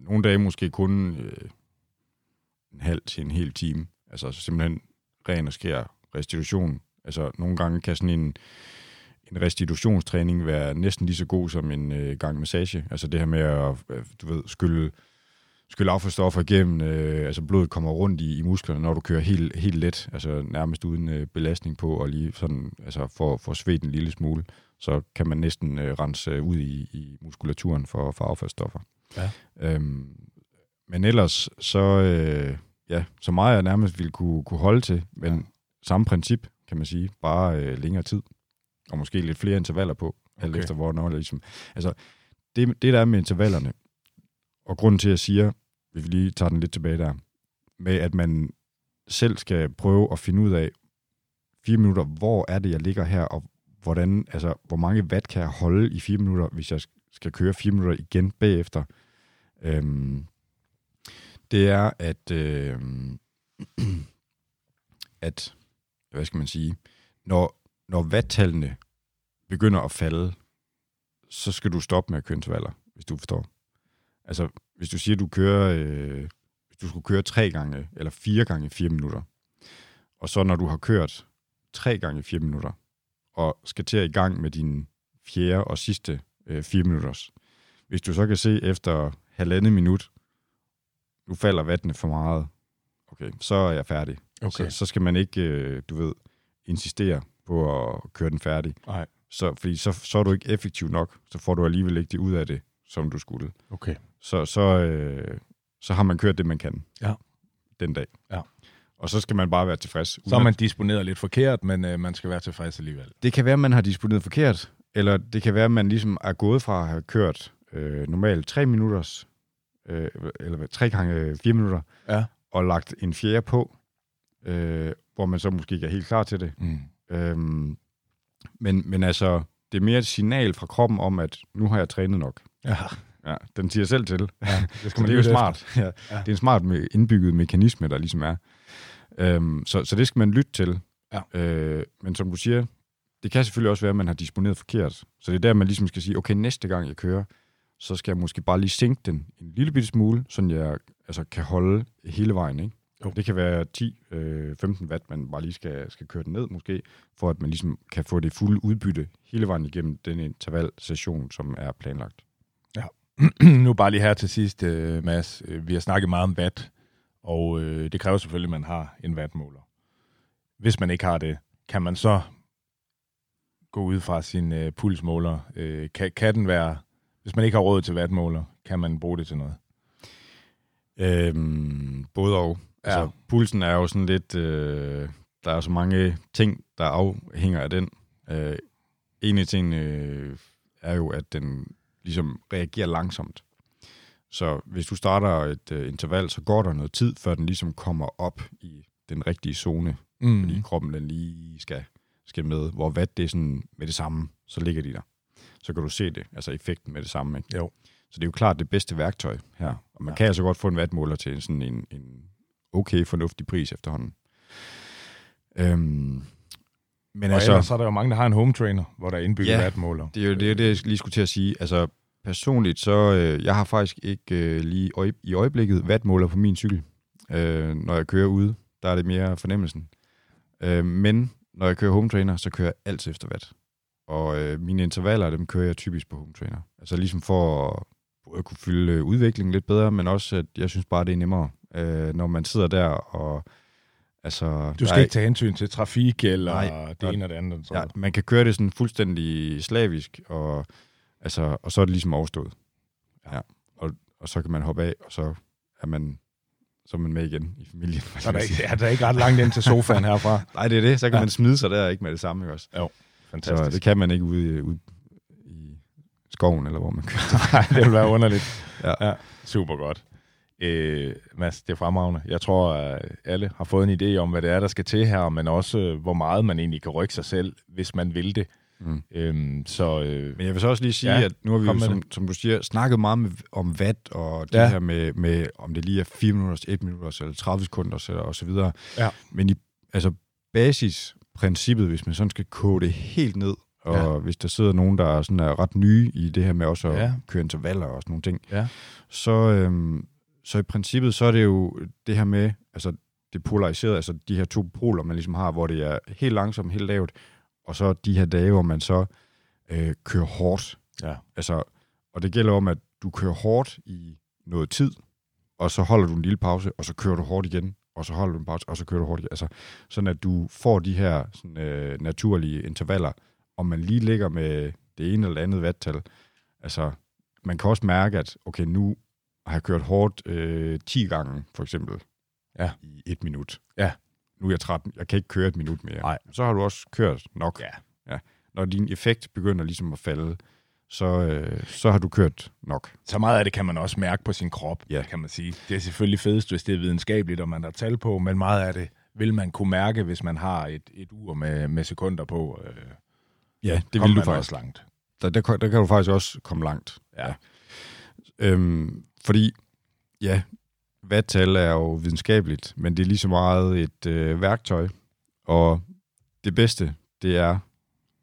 Nogle dage måske kun øh, en halv til en hel time. Altså simpelthen ren og skær restitution. Altså nogle gange kan sådan en, en restitutionstræning være næsten lige så god som en øh, gang massage. Altså det her med at, øh, du ved, skylle, skylle affaldsstoffer igennem, øh, altså blodet kommer rundt i, i musklerne, når du kører helt, helt let, altså nærmest uden øh, belastning på, og lige sådan, altså for, for svedt en lille smule, så kan man næsten øh, rense øh, ud i, i muskulaturen for, for affaldsstoffer. Ja. Øhm, men ellers, så, øh, ja, så meget jeg nærmest ville kunne, kunne holde til, men Ja. samme princip, kan man sige, bare øh, længere tid, og måske lidt flere intervaller på, okay. alt efter hvornår det ligesom, altså, det, det der er med intervallerne, og grunden til, at jeg siger, hvis vi lige tager den lidt tilbage der, med at man selv skal prøve at finde ud af, fire minutter, hvor er det, jeg ligger her, og hvordan, altså, hvor mange watt kan jeg holde i fire minutter, hvis jeg skal køre fire minutter igen bagefter. Øhm, det er, at, øh, at, hvad skal man sige, når, når vattallene begynder at falde, så skal du stoppe med at køre intervaller, hvis du forstår. Altså, hvis du siger, du kører, øh, hvis du skulle køre tre gange, eller fire gange fire minutter, og så når du har kørt tre gange fire minutter, og skal til at i gang med din fjerde og sidste øh, fire minutters, hvis du så kan se efter halvandet minut, nu falder vattene for meget, okay, så er jeg færdig. Okay. Så, så skal man ikke, øh, du ved, insistere på at køre den færdig. Nej. Så, fordi så, så er du ikke effektiv nok, så får du alligevel ikke det ud af det, som du skulle. Okay. Så, så, øh, så har man kørt det, man kan Ja. den dag. Ja. Og så skal man bare være tilfreds. Så at- man disponeret lidt forkert, men øh, man skal være tilfreds alligevel. Det kan være, at man har disponeret forkert, eller det kan være, at man ligesom er gået fra at have kørt øh, normalt tre minutters, øh, eller tre gange fire minutter, Ja. og lagt en fjerde på, øh, hvor man så måske ikke er helt klar til det. Mm. Øhm, men, men altså, det er mere et signal fra kroppen om, at nu har jeg trænet nok. Ja, Ja, den siger selv til. ja, det skal man det er jo smart. Ja. Ja. Det er en smart indbygget mekanisme, der ligesom er. Øhm, så, så det skal man lytte til. Ja. Øh, men som du siger, det kan selvfølgelig også være, at man har disponeret forkert. Så det er der, man ligesom skal sige, okay, næste gang jeg kører, så skal jeg måske bare lige sænke den en lille bitte smule, så jeg altså, kan holde hele vejen. Ikke? Jo. Det kan være 10-15 øh, watt, man bare lige skal, skal køre den ned måske, for at man ligesom kan få det fulde udbytte hele vejen igennem den intervalsession, som er planlagt. nu bare lige her til sidst, øh, Mads. Øh, Vi har snakket meget om watt, og øh, det kræver selvfølgelig, at man har en wattmåler. Hvis man ikke har det, kan man så gå ud fra sin øh, pulsmåler? Øh, kan, kan den være, hvis man ikke har råd til wattmåler, kan man bruge det til noget? Øhm, både og. Ja. Altså, pulsen er jo sådan lidt... Øh, der er så mange ting, der afhænger af den. Øh, en af tingene øh, er jo, at den ligesom reagerer langsomt. Så hvis du starter et øh, interval, så går der noget tid, før den ligesom kommer op i den rigtige zone, Mm. fordi kroppen den lige skal, skal med. Hvor watt det er sådan med det samme, så ligger de der. Så kan du se det, altså effekten med det samme. Ikke? Jo. Så det er jo klart det bedste værktøj her. Og man Ja. kan altså godt få en wattmåler til sådan en, en okay fornuftig pris efterhånden. Øhm, men Og altså, ellers så er der jo mange, der har en home trainer, hvor der er indbygget Ja. wattmåler. det er jo det, er det, jeg lige skulle til at sige. Altså, personligt, så øh, jeg har faktisk ikke øh, lige øje, i øjeblikket wattmåler på min cykel. Øh, når jeg kører ude, der er det mere fornemmelsen. Øh, men når jeg kører home trainer, så kører jeg altid efter watt. Og øh, mine intervaller, dem kører jeg typisk på home trainer. Altså ligesom for at både kunne fylde øh, udviklingen lidt bedre, men også, at jeg synes bare, det er nemmere, øh, når man sidder der og... Altså, Du skal er- ikke tage hensyn til trafik eller Nej, det ene og det andet. Ja, man kan køre det sådan fuldstændig slavisk, og, altså, og så er det ligesom overstået. Ja. Og, og så kan man hoppe af, og så er man, så er man med igen i familien. Så er der, ikke, ja, der er ikke ret langt ind til sofaen herfra. Nej, det er det. Så kan Ja. ja. man smide sig der ikke med det samme. Ikke også? Så Fantastisk. det kan man ikke ude, i- ude i skoven, eller hvor man kører. Nej, det vil være underligt. Ja. ja super godt. Øh, Mads, det er fremragende. Jeg tror, at alle har fået en idé om, hvad det er, der skal til her, men også, øh, hvor meget man egentlig kan rykke sig selv, hvis man vil det. Mm. Øhm, så øh, Men jeg vil så også lige sige, Ja, at nu har vi jo, som, som du siger, snakket meget med, om watt, og det Ja. her med, med, om det lige er 4 minutter, 1 minutter, eller 30 sekunder, eller og så videre. Ja. Men i, altså basisprincippet, hvis man sådan skal kode det helt ned, og Ja. hvis der sidder nogen, der er, sådan er ret nye i det her med også at ja. køre intervaller og sådan nogle ting, Ja. så, øhm, så i princippet, så er det jo det her med, altså det polariserede, altså de her to poler, man ligesom har, hvor det er helt langsomt, helt lavt, og så de her dage, hvor man så øh, kører hårdt. Ja. Altså, og det gælder om, at du kører hårdt i noget tid, og så holder du en lille pause, og så kører du hårdt igen, og så holder du en pause, og så kører du hårdt igen. Altså, sådan at du får de her sådan, øh, naturlige intervaller, om man lige ligger med det ene eller andet vattal. Altså, man kan også mærke, at okay, nu har jeg kørt hårdt øh, 10 gange, for eksempel, Ja. i et minut. Ja. Nu er jeg træt, jeg kan ikke køre et minut mere. Nej. Så har du også kørt nok. Ja. ja. Når din effekt begynder ligesom at falde, så, øh, så har du kørt nok. så meget af det kan man også mærke på sin krop, Ja. kan man sige. Det er selvfølgelig fedest, hvis det er videnskabeligt, og man har tal på, men meget af det vil man kunne mærke, hvis man har et, et ur med, med sekunder på. Øh, Ja, det vil du faktisk. også langt. Der, der, kan- der kan du faktisk også komme langt. Ja. Øhm, fordi, ja, vattal er jo videnskabeligt, men det er lige så meget et øh, værktøj, og det bedste, det er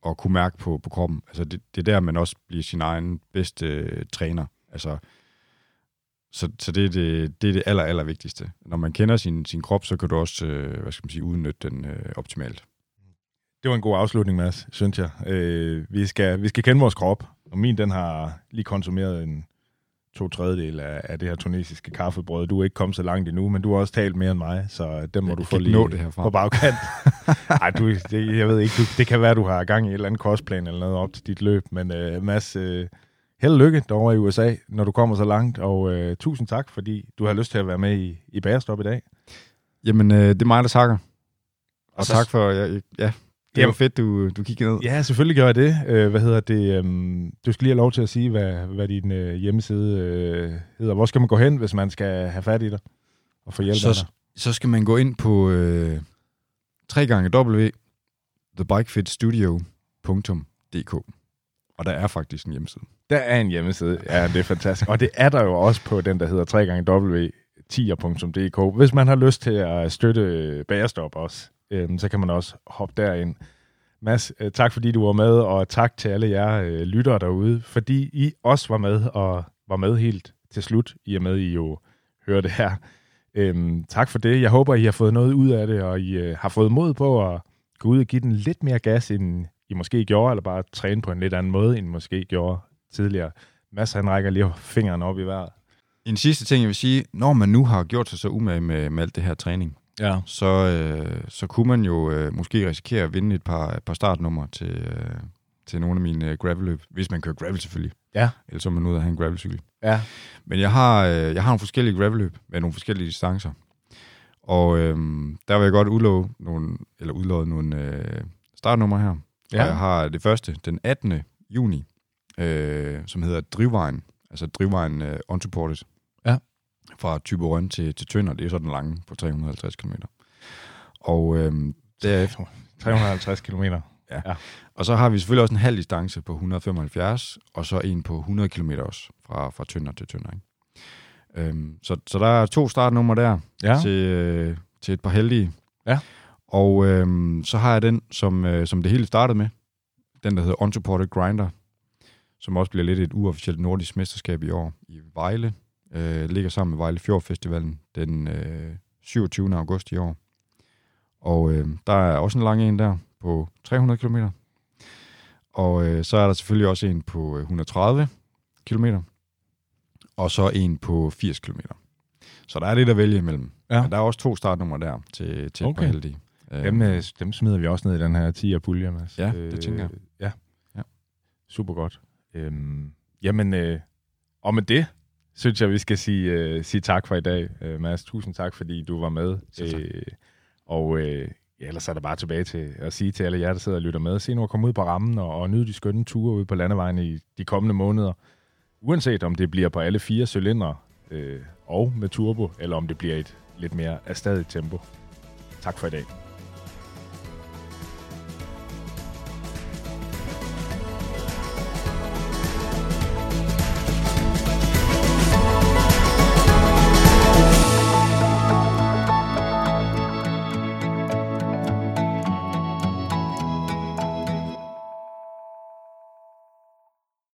at kunne mærke på, på kroppen. Altså det, det er der, man også bliver sin egen bedste øh, træner. Altså, så, så det, er det, det er det aller, aller vigtigste. Når man kender sin, sin krop, så kan du også, øh, hvad skal man sige, udnytte den øh, optimalt. Det var en god afslutning, Mads, synes jeg. Øh, vi, skal, vi skal kende vores krop, og min den har lige konsumeret en to tredjedel af, af det her tunesiske kaffebrød. Du er ikke kommet så langt endnu, men du har også talt mere end mig, så den må Jeg du få lige nå det herfra. på bagkant. Nej, du, det, jeg ved ikke, du, det kan være, du har gang i et eller andet kostplan eller noget op til dit løb, men øh, Mads, øh, held og lykke derovre i USA, når du kommer så langt, og øh, tusind tak, fordi du har lyst til at være med i, i Bagerstop i dag. Jamen, øh, det er mig, der takker. Og, Og tak for, ja, ja det Jamen- var fedt, du, du kiggede ned. Ja, selvfølgelig gør jeg det. Øh, hvad hedder det? øhm, du skal lige have lov til at sige, hvad, hvad din øh, hjemmeside øh, hedder. Hvor skal man gå hen, hvis man skal have fat i dig og få hjælp af dig? så, så skal man gå ind på øh, 3 gange w thebikefitstudio.dk Og der er faktisk en hjemmeside. Der er en hjemmeside. Ja, det er fantastisk. Og det er der jo også på den, der hedder www.tier.dk. Hvis man har lyst til at støtte Bagerstop også, øh, så kan man også hoppe derind. Mads, øh, tak fordi du var med, og tak til alle jer øh, lyttere derude, fordi I også var med, og var med helt til slut, i og med, I jo hører det her. Øhm, tak for det. Jeg håber, I har fået noget ud af det, og I øh, har fået mod på at gå ud og give den lidt mere gas, end I måske gjorde, eller bare træne på en lidt anden måde, end I måske gjorde tidligere. Mads, han rækker lige fingeren op i vejret. En sidste ting, jeg vil sige, når man nu har gjort sig så umage med, med alt det her træning, Ja. så, øh, så kunne man jo øh, måske risikere at vinde et par, et par startnumre til, øh, til nogle af mine øh, gravelløb, hvis man kører gravel selvfølgelig. Ja. Ellers er man ude at have en gravelcykel. Ja. Men jeg har, øh, jeg har nogle forskellige gravelløb med nogle forskellige distancer. Og øh, der vil jeg godt udlove nogle, eller udlove nogle øh, startnumre her. Ja. Og jeg har det første, den 18. juni, øh, som hedder Drivvejen. Altså Drivvejen øh, Unsupported. Ja. Fra Tyberøn til, til Tønder. Det er så den lange på 350 km. Og øh, derefter, 350 km. og så har vi selvfølgelig også en halv distance på 175, og så en på 100 km også, fra, fra Tønder til Tønder. Ikke? Øhm, så, så der er to startnumre der Ja. til, øh, til et par heldige. Ja. Og øhm, så har jeg den, som, øh, som det hele startede med. Den, der hedder Unsupported Grinder, som også bliver lidt et uofficielt nordisk mesterskab i år i Vejle. Øh, ligger sammen med Vejle Fjord Festivalen den øh, 27. august i år. Og øh, der er også en lang en der på 300 km. Og øh, så er der selvfølgelig også en på øh, 130 km. Og så en på 80 km. Så der er lidt at vælge imellem. Ja. Men der er også to startnumre der til, til okay. Et par heldige. Øh, Dem, øh, dem smider vi også ned i den her 10 pulje, Mads. Ja, det tænker jeg. Ja. Ja. Super godt. Øhm, jamen, øh, og med det, synes jeg, vi skal sige, øh, sige tak for i dag. Øh, Mads, tusind tak, fordi du var med. Øh, og øh, ja, ellers er der bare tilbage til at sige til alle jer, der sidder og lytter med, se nu at komme ud på rammen og, og nyde de skønne ture ude på landevejen i de kommende måneder. Uanset om det bliver på alle fire cylindre øh, og med turbo, eller om det bliver et lidt mere afstadigt tempo. Tak for i dag.